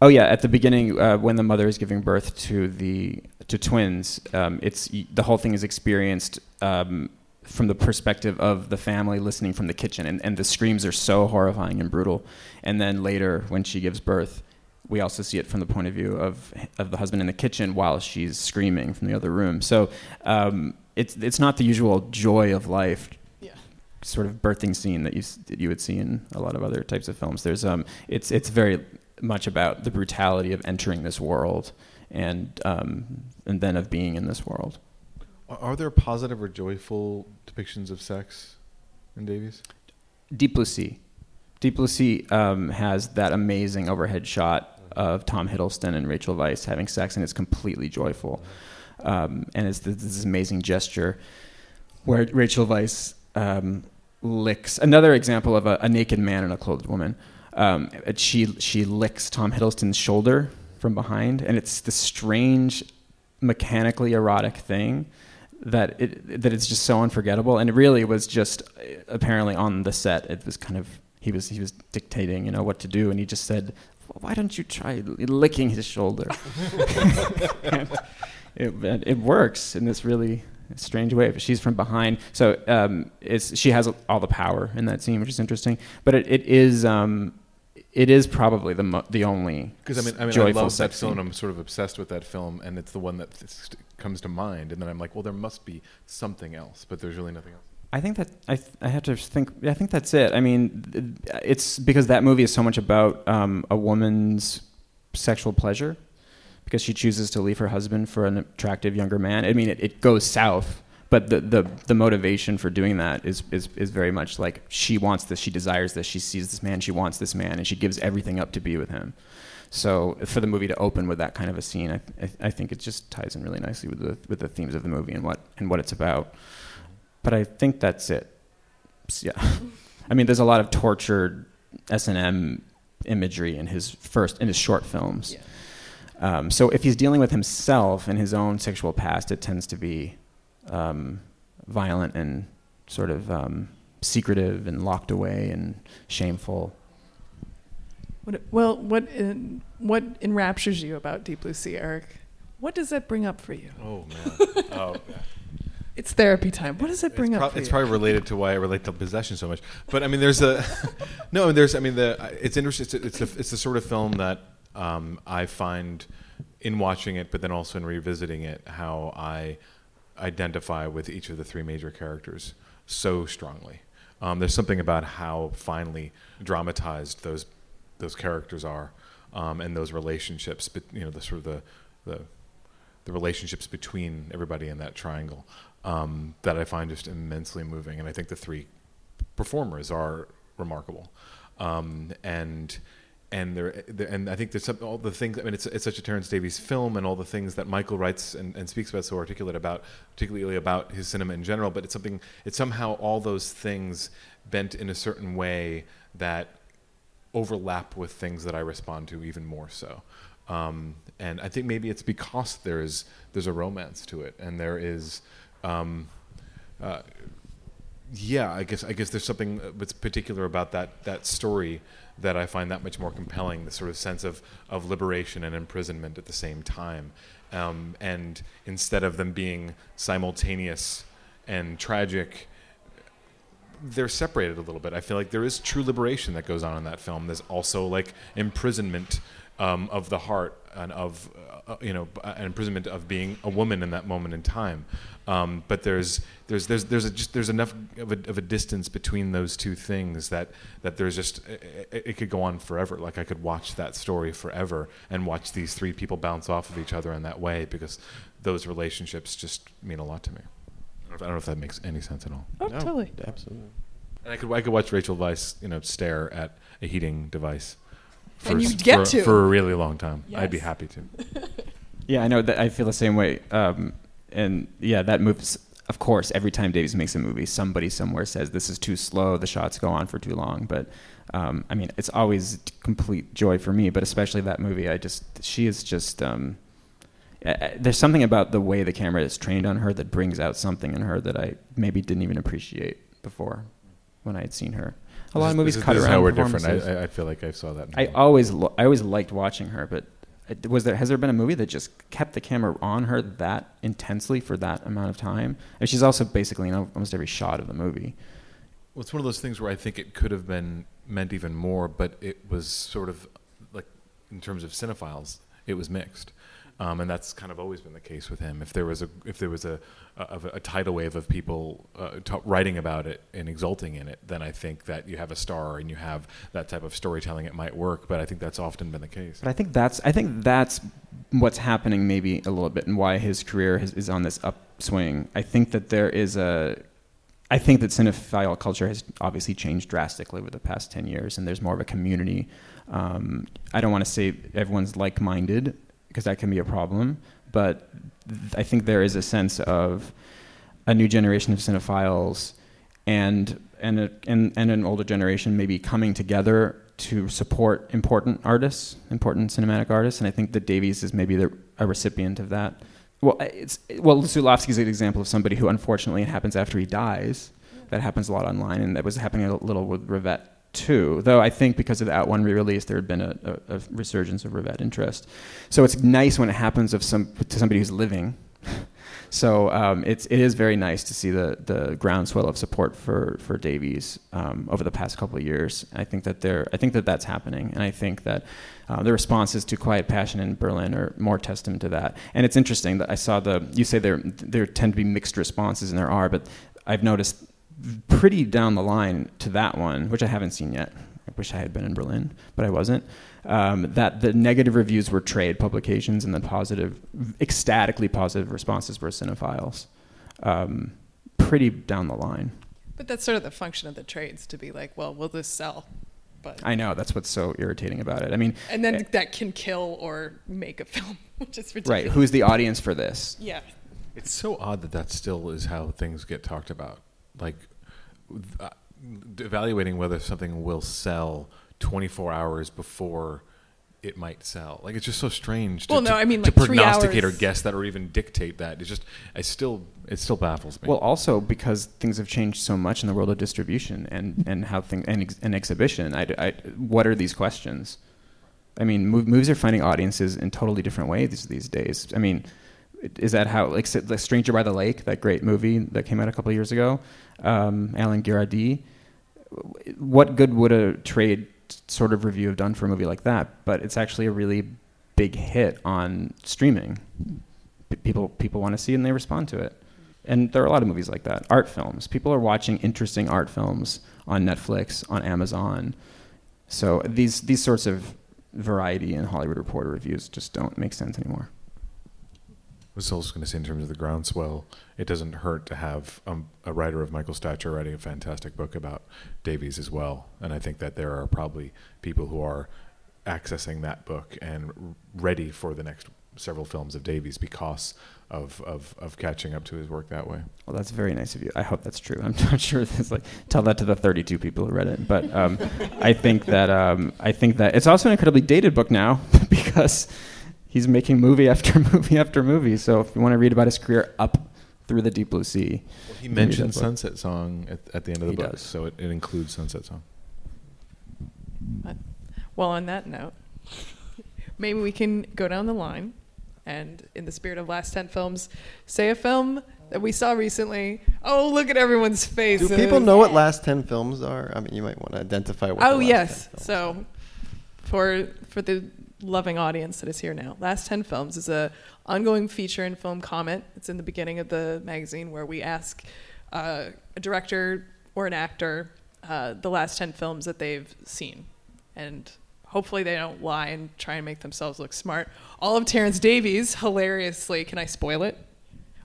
oh yeah, at the beginning, uh, when the mother is giving birth to the to twins, um, it's the whole thing is experienced um, from the perspective of the family listening from the kitchen, and, and the screams are so horrifying and brutal. And then later, when she gives birth, we also see it from the point of view of of the husband in the kitchen while she's screaming from the other room. So um, it's it's not the usual joy of life Yeah. sort of birthing scene that you that you would see in a lot of other types of films. There's um, it's it's very much about the brutality of entering this world, and um, and then of being in this world. Are- Are there positive or joyful depictions of sex in Davies? Deep Blue Sea, Deep Blue Sea um, has that amazing overhead shot of Tom Hiddleston and Rachel Weisz having sex, and it's completely joyful, um, and it's this, this amazing gesture where Rachel Weisz um, licks another example of a, a naked man and a clothed woman. Um, she she licks Tom Hiddleston's shoulder from behind, and it's this strange, mechanically erotic thing that it that it's just so unforgettable. And it really was just apparently on the set. It was kind of he was he was dictating, you know, what to do, and he just said, "Why don't you try licking his shoulder?" It, it works in this really strange way. But she's from behind, so um, it's she has all the power in that scene, which is interesting. But it, it is um, it is probably the mo- the only Because I mean, I mean, I love that film. I'm sort of obsessed with that film, and it's the one that th- comes to mind. And then I'm like, well, there must be something else, but there's really nothing else. I think that I th- I have to think. I think that's it. I mean, it's because that movie is so much about um, a woman's sexual pleasure because she chooses to leave her husband for an attractive younger man. I mean, it, it goes south, but the, the the motivation for doing that is, is is very much like she wants this, she desires this, she sees this man, she wants this man, and she gives everything up to be with him. So for the movie to open with that kind of a scene, I, I, I think it just ties in really nicely with the with the themes of the movie and what and what it's about. But I think that's it. Yeah, I mean, there's a lot of tortured S and M imagery in his first in his short films. Yeah. Um, so if he's dealing with himself and his own sexual past, it tends to be um, violent and sort of um, secretive and locked away and shameful. What, well, what in, what enraptures you about Deep Blue Sea, Eric? What does that bring up for you? Oh man. oh. It's therapy time. What does it bring it's up it's probably related to why I relate to possession so much. But I mean, there's a no. There's I mean, the it's interesting. It's it's, a, it's the sort of film that um, I find in watching it, but then also in revisiting it, how I identify with each of the three major characters so strongly. Um, there's something about how finely dramatized those those characters are, um, and those relationships. But you know, the sort of the the the relationships between everybody in that triangle um, that I find just immensely moving. And I think the three performers are remarkable. Um, and and there and I think there's some, all the things. I mean, it's it's such a Terence Davies film, and all the things that Michael writes and, and speaks about so articulate about, particularly about his cinema in general. But it's something. It's somehow all those things bent in a certain way that overlap with things that I respond to even more so. Um, and I think maybe it's because there's there's a romance to it, and there is, um, uh, yeah, I guess I guess there's something that's particular about that that story that I find that much more compelling. The sort of sense of of liberation and imprisonment at the same time, um, and instead of them being simultaneous and tragic they're separated a little bit. I feel like there is true liberation that goes on in that film. There's also like imprisonment um, of the heart and of uh, uh you know an imprisonment of being a woman in that moment in time. Um, but there's there's there's there's a, just there's enough of a, of a distance between those two things that that there's just it, it could go on forever. Like I could watch that story forever and watch these three people bounce off of each other in that way because those relationships just mean a lot to me. I don't know if that makes any sense at all. Oh, No, totally. Absolutely. And I could I could watch Rachel Weisz, you know, stare at a heating device. For, And you'd get for, to. for a really long time. I'd be happy to. Yeah, I know that I feel the same way. Um, and yeah, that moves. Of course, every time Davies makes a movie, somebody somewhere says this is too slow. The shots go on for too long. But um, I mean, it's always complete joy for me. But especially that movie, I just she is just. Um, uh, there's something about the way the camera is trained on her that brings out something in her that I maybe didn't even appreciate before when I had seen her. A lot This of movies this is, cut this is around how we're different. I, I, I feel like I saw that. I always lo- I always liked watching her, but Uh, was there has there been a movie that just kept the camera on her that intensely for that amount of time? And she's also basically in almost every shot of the movie. Well, it's one of those things where I think it could have been meant even more, but it was sort of like, in terms of cinephiles, it was mixed, um, and that's kind of always been the case with him. If there was a if there was a a, a tidal wave of people uh, ta- writing about it and exulting in it, then I think that you have a star and you have that type of storytelling. It might work, but I think that's often been the case. But I think that's I think that's what's happening maybe a little bit and why his career is, is on this upswing. I think that there is a I think that cinephile culture has obviously changed drastically over the past 10 years, and there's more of a community. Um, I don't want to say everyone's like minded, because that can be a problem, but th- I think there is a sense of a new generation of cinephiles and, and, a, and, and an older generation maybe coming together to support important artists, important cinematic artists, and I think that Davies is maybe the, a recipient of that. Well, it's well, Zulawski is an example of somebody who, unfortunately, it happens after he dies. That happens a lot online, and that was happening a little with Rivette Though I think because of that one re-release, there had been a, a, a resurgence of Rivette interest. So it's nice when it happens of some to somebody who's living. So um, it's it is very nice to see the the groundswell of support for for Davies um, over the past couple of years. I think that I think that that's happening, and I think that uh, the responses to Quiet Passion in Berlin are more testament to that. And it's interesting that I saw the you say there there tend to be mixed responses, and there are, but I've noticed pretty down the line to that one, which I haven't seen yet. I wish I had been in Berlin, but I wasn't. Um, that the negative reviews were trade publications, and the positive, ecstatically positive responses were cinephiles. Um, pretty down the line. But that's sort of the function of the trades to be like, well, will this sell? But I know that's what's so irritating about it. I mean, and then eh, that can kill or make a film, which is ridiculous. right? Who's the audience for this? Yeah. It's so odd that that still is how things get talked about. Like uh, evaluating whether something will sell 24 hours before it might sell. Like it's just so strange. To, Well, no, to- I mean, to like, three prognosticate or guess that or even dictate that. It's just, I still, it still baffles me. Well, also because things have changed so much in the world of distribution and, and how things and, ex- and exhibition. I, I, what are these questions? I mean, mov- movies are finding audiences in totally different ways these days. I mean, is that how like the Stranger by the Lake, that great movie that came out a couple years ago, um, Alain Guiraudie? What good would a trade sort of review have done for a movie like that? But it's actually a really big hit on streaming. P- people people want to see it and they respond to it. And there are a lot of movies like that. Art films. People are watching interesting art films on Netflix, on Amazon. So these these sorts of variety and Hollywood Reporter reviews just don't make sense anymore. Was also going to say, in terms of the groundswell, it doesn't hurt to have um, a writer of Michael stature writing a fantastic book about Davies as well. And I think that there are probably people who are accessing that book and ready for the next several films of Davies because of, of, of catching up to his work that way. Well, that's very nice of you. I hope that's true. I'm not sure. It's like tell that to the 32 people who read it. But um, I think that um, I think that it's also an incredibly dated book now because he's making movie after movie after movie. So if you want to read about his career up through the deep blue sea, Well, he Maybe mentioned Sunset Song at, at the end of the He book, does. so it, it includes Sunset Song. Well, on that note, maybe we can go down the line and, in the spirit of last 10 films, say a film that we saw recently. Oh, look at everyone's face. Do people know what last ten films are? I mean, you might want to identify what. Oh, the Oh, last yes. 10 films So, for, for the loving audience that is here now, Last 10 Films is a ongoing feature in Film Comment. It's in the beginning of the magazine where we ask uh, a director or an actor uh, the last 10 films that they've seen. And hopefully they don't lie and try and make themselves look smart. All of Terence Davies, hilariously, can I spoil it?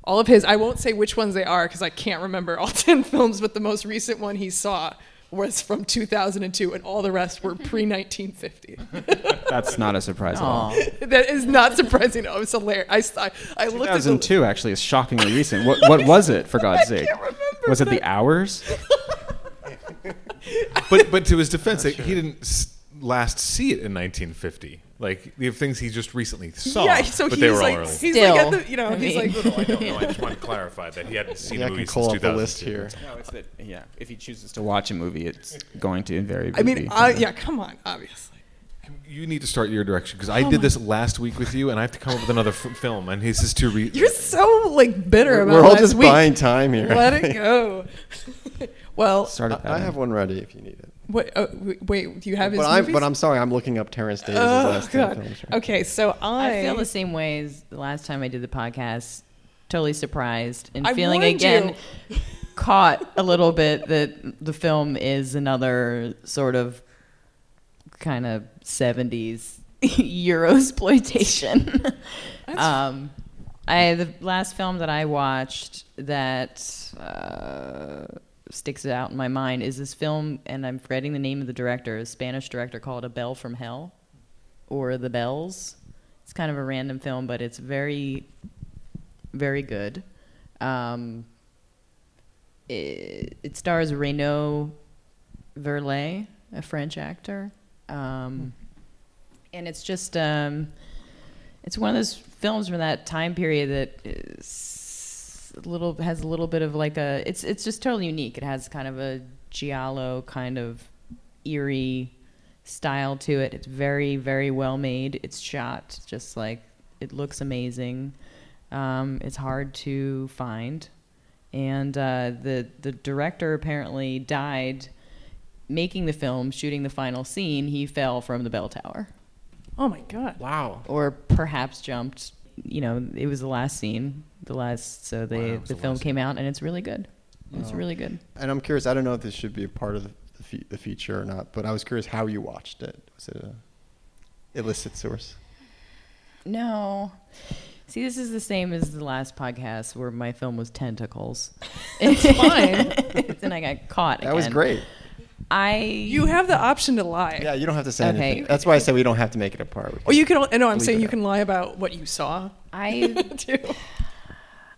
All of his, I won't say which ones they are because I can't remember all 10 films, but the most recent one he saw was from 2002, and all the rest were pre 1950. that's not a surprise at all. That is not surprising. Oh, it's hilarious. I, I, I looked at the, 2002 actually is shockingly recent. What what was it for God's sake? Was it the hours? But but to his defense, like, he didn't s- last see it in 1950. Like the things he just recently saw, yeah, so but he's they were like, all early. he's Still, like, at the, you know, I he's mean- like, No, I don't know. I just want to clarify that he hadn't seen Yeah, I a movie can call since up the list 2002. here. No, it's that yeah. If he chooses to watch a movie, it's going to invariably. I mean, be uh, yeah, come on, obviously. You need to start your direction because I did this last week with you, and I have to come up with another f- film, and his is too. Re- You're so like bitter We're, about we're all last just week. buying time here. Let it go. well, Start I, I have one ready if you need it. What, uh, wait, do you have his But I'm, but I'm sorry, I'm looking up Terence Davies. Oh last God. films. right? Okay, so I, I feel the same way as the last time I did the podcast. Totally surprised and I feeling again you. caught a little bit that the film is another sort of kind of 70s Euro exploitation. um, I the last film that I watched that uh, sticks it out in my mind is this film, and I'm forgetting the name of the director, a Spanish director called A Bell from Hell, or The Bells. It's kind of a random film, but it's very, very good. Um, it, it stars Renaud Verley, a French actor, um, and it's just um, it's one of those films from that time period that is little has a little bit of like a it's it's just totally unique. It has kind of a giallo kind of eerie style to it. It's very very well made. It's shot just like it looks amazing. Um, it's hard to find, and uh, the the director apparently died making the film, shooting the final scene. He fell from the bell tower oh my God, wow. or perhaps jumped. You know, it was the last scene, the last. So they was the the film came out, and it's really good. It's Oh. really good. And I'm curious, I don't know if this should be a part of the, the, fe- the feature or not, but I was curious how you watched it. Was it a illicit source? No. See, this is the same as the last podcast where my film was tentacles. It's fine. then I got caught. That was great. I you have the option to lie. Yeah, you don't have to say Okay. anything. That's why I said we don't have to make it a part. Or you can. al- No, I'm saying you out. can lie about what you saw I too.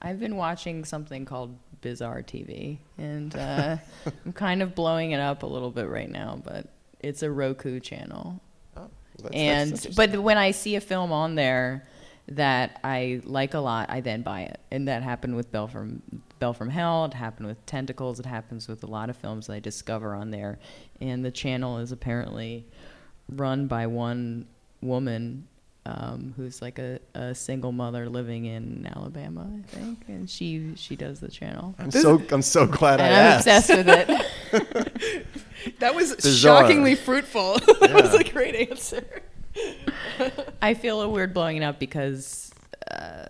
I've been watching something called Bizarre TV, and uh, I'm kind of blowing it up a little bit right now, but it's a Roku channel. Oh, well, that's- that's and interesting. but when I see a film on there that I like a lot, I then buy it, and that happened with Bell from Bell from Hell. It happened with Tentacles. It happens with a lot of films that I discover on there, and the channel is apparently run by one woman. Um, who's like a, a single mother living in Alabama, I think, and she she does the channel. I'm so I'm so glad I And I'm asked. obsessed with it. That was Bizarre. shockingly fruitful. that was a great answer. I feel a weird blowing it up because uh,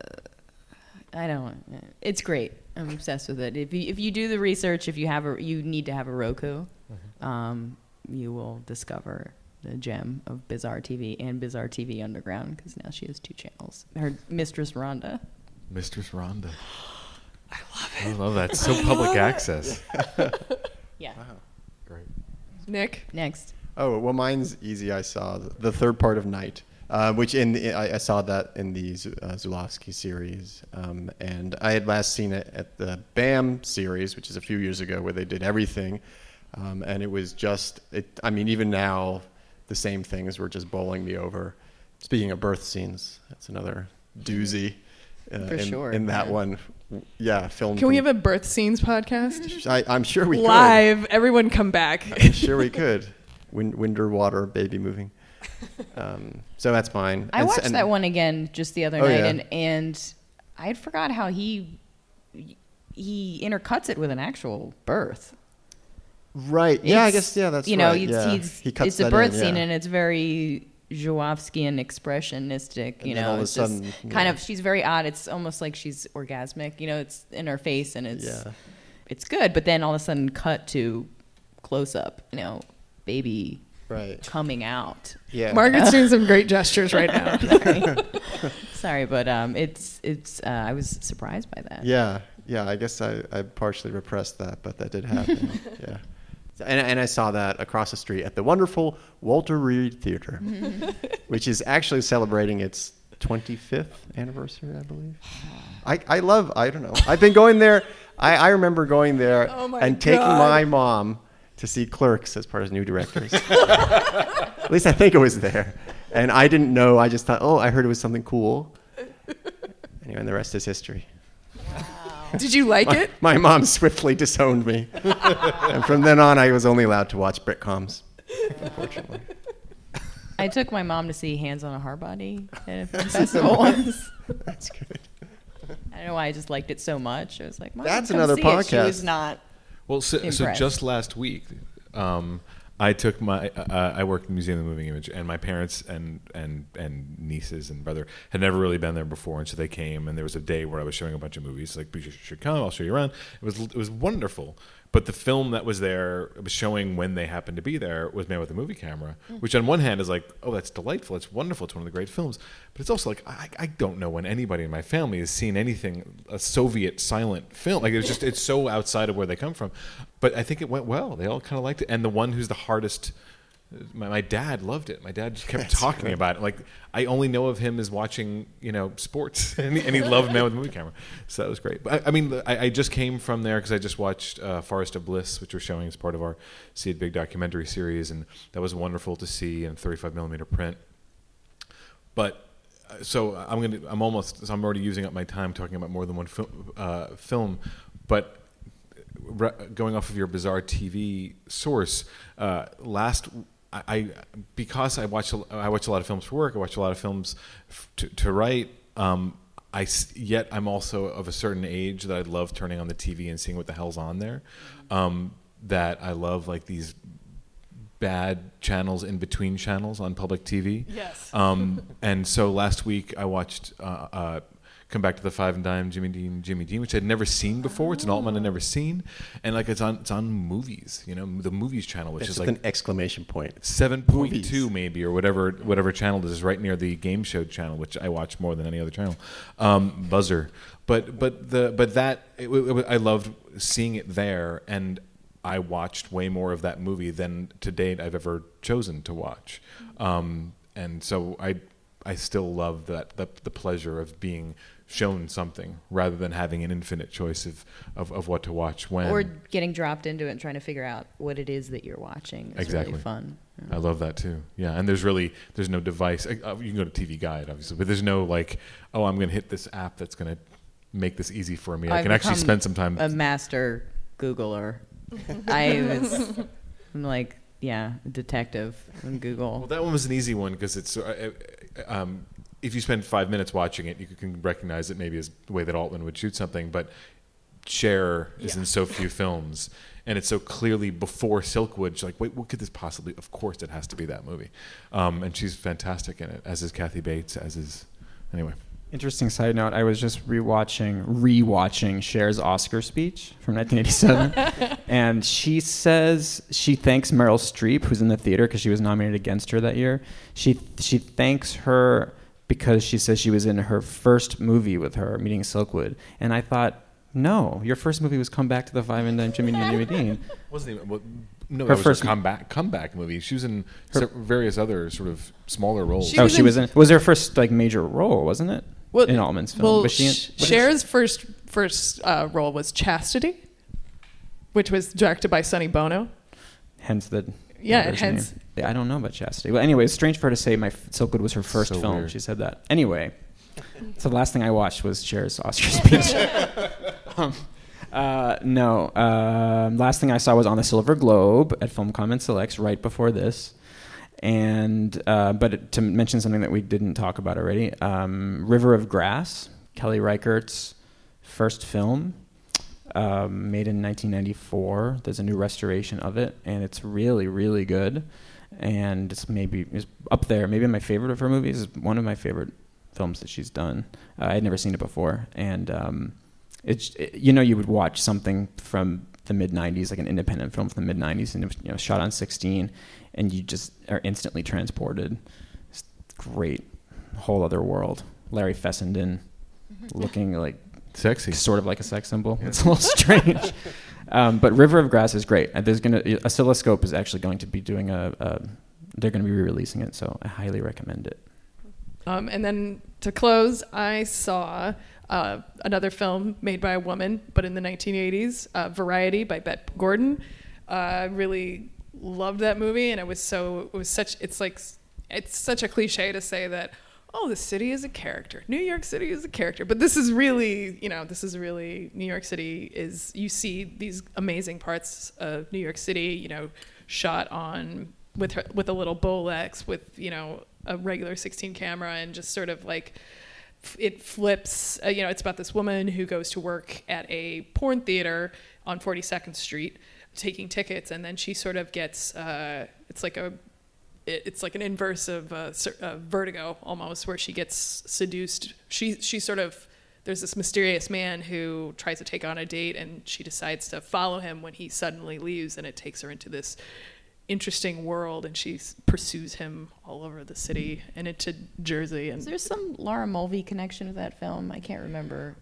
I don't. It's great. I'm obsessed with it. If you if you do the research, if you have a you need to have a Roku, um, you will discover the gem of Bizarre TV and Bizarre TV Underground because now she has two channels. Her mistress Rhonda. Mistress Rhonda. I love it. I love that. It's so public access. Yeah. Great. Nick, Next. Oh well, mine's easy. I saw the, the third part of Night, uh, which in the, I, I saw that in the uh, Zulawski series, um, and I had last seen it at the BAM series, which is a few years ago, where they did everything, um, and it was just. It, I mean, even now, the same things were just bowling me over. Speaking of birth scenes, that's another doozy. Uh, For in, sure, In that one, yeah, film. Can we have a birth scenes podcast? I, I'm sure we could Live. Everyone come back. I'm sure we could. Wind, wind or water, baby moving. Um, so that's mine. I And watched and- that one again just the other Oh, night, yeah. and and I forgot how he he intercuts it with an actual birth. Right. Yeah, I guess. Yeah, that's you know, right. it's, yeah. he's, he cuts it's a birth in, scene, yeah. and it's very Zulawskian expressionistic. You then know, all of it's just sudden, kind of she's very odd. It's almost like she's orgasmic. You know, it's in her face, and it's Yeah. it's good. But then all of a sudden, cut to close up. You know, baby Right. coming out. Yeah. Margaret's doing some great gestures right now. Sorry, Sorry but um, it's it's. Uh, I was surprised by that. Yeah, yeah. I guess I, I partially repressed that, but that did happen. yeah, and and I saw that across the street at the wonderful Walter Reade Theater, which is actually celebrating its 25th anniversary, I believe. I, I love. I don't know. I've been going there. I, I remember going there Oh and taking God. my mom to see Clerks as part of new directors. At least I think it was there. And I didn't know. I just thought, oh, I heard it was something cool. Anyway, and the rest is history. Did you like My, it? my mom swiftly disowned me. and from then on, I was only allowed to watch Britcoms, unfortunately. I took my mom to see Hands on a Hard Body at a film festival once. That's good. I don't know why I just liked it so much. I was like, Mom, That's come another see it." She podcast. was not. Well, so, so just last week, um, I took my uh, I worked in the Museum of the Moving Image, and my parents and and and nieces and brother had never really been there before, and so they came, and there was a day where I was showing a bunch of movies. Like, you should come, I'll show you around. It was it was wonderful. But the film that was there, was showing when they happened to be there, was made with a movie camera, mm. which on one hand is like, oh, that's delightful, it's wonderful, it's one of the great films. But it's also like, I, I don't know when anybody in my family has seen anything a Soviet silent film. Like it's just it's so outside of where they come from. But I think it went well. They all kind of liked it. And the one who's the hardest. My, my dad loved it. My dad just kept That's talking about it. Like I only know of him as watching, you know, sports, and, he, and he loved Man with a Movie Camera. So that was great. But I, I mean, I, I just came from there because I just watched uh, Forest of Bliss, which we're showing as part of our See It Big documentary series, and that was wonderful to see in 35 millimeter print. But uh, so I'm gonna I'm almost so I'm already using up my time talking about more than one uh, film, but going off of your bizarre TV source, uh, last I, I because I watch a, I watch a lot of films for work. I watch a lot of films f- to, to write. Um, I yet I'm also of a certain age that I love turning on the TV and seeing what the hell's on there. Um, that I love like these bad channels in between channels on public TV. Yes. Um, and so last week I watched uh, uh, Come Back to the Five and Dime, Jimmy Dean, Jimmy Dean, which I'd never seen before. It's an Altman I'd never seen, and like it's on it's on movies, you know, the movies channel, which That's is like an exclamation point. seven point two maybe or whatever whatever channel this is right near the game show channel, which I watch more than any other channel. Um, buzzer, but but the but that it, it, it- I loved seeing it there, and I watched way more of that movie than to date I've ever chosen to watch, um, and so I I still love that the, the pleasure of being shown something rather than having an infinite choice of, of, of what to watch when. Or getting dropped into it and trying to figure out what it is that you're watching. It's Exactly. really fun. I love that too. Yeah, and there's really there's no device. uh, You can go to TV Guide obviously, but there's no like, oh, I'm going to hit this app that's going to make this easy for me. I I've can actually spend some time. A master Googler. I was I'm like, yeah, detective on Google. well, that one was an easy one because it's. Uh, uh, um, if you spend five minutes watching it, you can recognize it maybe as the way that Altman would shoot something, but Cher is in so few films, and it's so clearly before Silkwood. She's like, wait, what could this possibly? Of course, it has to be that movie, um, and she's fantastic in it, as is Kathy Bates, as is. Anyway, Interesting side note: I was just rewatching rewatching Cher's Oscar speech from 1987, and she says she thanks Meryl Streep, who's in the theater because she was nominated against her that year. She she thanks her because she says she was in her first movie with her, meeting Silkwood, and I thought, no, your first movie was Come Back to the Five and Dime Jimmy and Jimmy Dean. wasn't even well, no, Her that was first- her comeback comeback movie. She was in Her- various other sort of smaller roles. She oh, was she in- was in. Was her first like major role, wasn't it? Well, in Altman's film. Well, was she in, Sh- what is- Cher's first first uh, role was Chastity, which was directed by Sonny Bono. hence the Yeah, whatever it his name. Yeah, I don't know about Chastity. Well, anyway, it's strange for her to say my Silkwood was her first So film. weird. She said that. Anyway, so the last thing I watched was Cher's Oscar speech. um, uh, no, um last thing I saw was on the Silver Globe at Film Comment Selects right before this. And uh, but to mention something that we didn't talk about already, um, River of Grass, Kelly Reichardt's first film, um, made in 1994. There's a new restoration of it, and it's really, really good. And it's maybe it's up there, maybe my favorite of her movies. It's one of my favorite films that she's done. Uh, I had never seen it before, and um, it's it, you know you would watch something from the mid 90s, like an independent film from the mid 90s, and it was you know shot on 16, and you just are instantly transported. It's great, whole other world. Larry Fessenden, looking like Sexy. sort of like a sex symbol. It's a little strange. Um, but River of Grass is great. And there's gonna Oscilloscope is actually going to be doing a. a they're going to be re-releasing it, so I highly recommend it. Um, and then to close, I saw uh, another film made by a woman, but in the 1980s, uh, Variety by Bette Gordon. Uh, I really loved that movie, and it was so it was such it's like it's such a cliche to say that oh the city is a character, New York City is a character, but this is really you know this is really New York City is you see these amazing parts of New York City, you know, shot on with her, with a little Bolex with you know a regular 16 camera and just sort of like it flips uh, you know it's about this woman who goes to work at a porn theater on 42nd street taking tickets. And then she sort of gets uh, it's like a it, it's like an inverse of uh, uh, vertigo almost where she gets seduced she she sort of there's this mysterious man who tries to take on a date and she decides to follow him when he suddenly leaves and it takes her into this interesting world and she pursues him all over the city and into Jersey Is and there some Laura Mulvey connection to that film? I can't remember.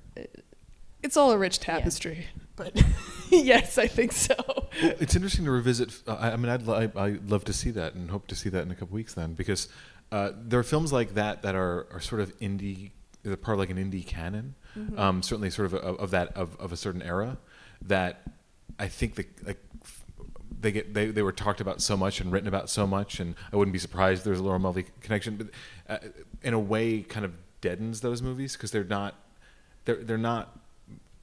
It's all a rich tapestry but yes I think so it's interesting to revisit. Uh, I, I mean, I'd, li- I, I'd love to see that and hope to see that in a couple weeks then, because uh, there are films like that that are, are sort of indie, they're part of like an indie canon. Um, certainly, sort of of, of that of, of a certain era that I think the like they get they, they were talked about so much and written about so much, and I wouldn't be surprised if there's a Laura Mulvey connection, but uh, in a way, kind of deadens those movies because they're not they're they're not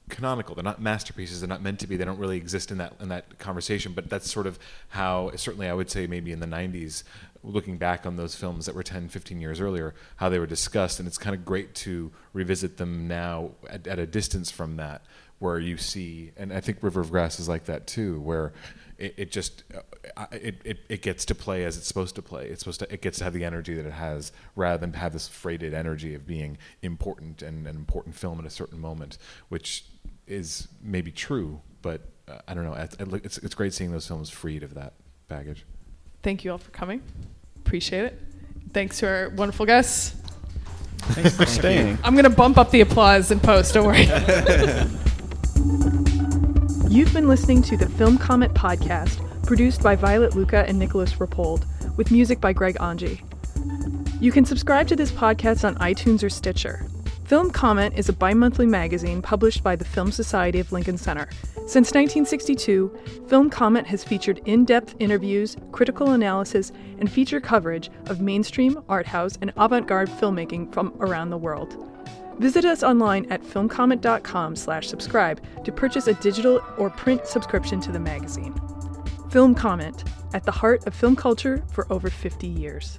canonical. They're not masterpieces. They're not meant to be. They don't really exist in that in that conversation. But that's sort of how certainly I would say maybe in the 90s, looking back on those films that were 10, 15 years earlier, how they were discussed, and it's kind of great to revisit them now at, at a distance from that, where you see, and I think River of Grass is like that too, where it, it just uh, it, it, it gets to play as it's supposed to play. It's supposed to it gets to have the energy that it has, rather than have this freighted energy of being important and an important film at a certain moment, which is maybe true, but uh, I don't know. I, I look- it's it's great seeing those films freed of that baggage. thank you all for coming appreciate it thanks to our wonderful guests Thanks for staying. I'm gonna bump up the applause in post don't worry You've been listening to the Film Comment podcast, produced by Violet Lucca and Nicolas Rapold, with music by Greg Anji. You can subscribe to this podcast on iTunes or Stitcher. Film Comment is a bi monthly magazine published by the Film Society of Lincoln Center. Since 1962, Film Comment has featured in depth interviews, critical analysis, and feature coverage of mainstream, art house, and avant garde filmmaking from around the world. Visit us online at filmcomment.com slash subscribe to purchase a digital or print subscription to the magazine. Film Comment, at the heart of film culture for over 50 years.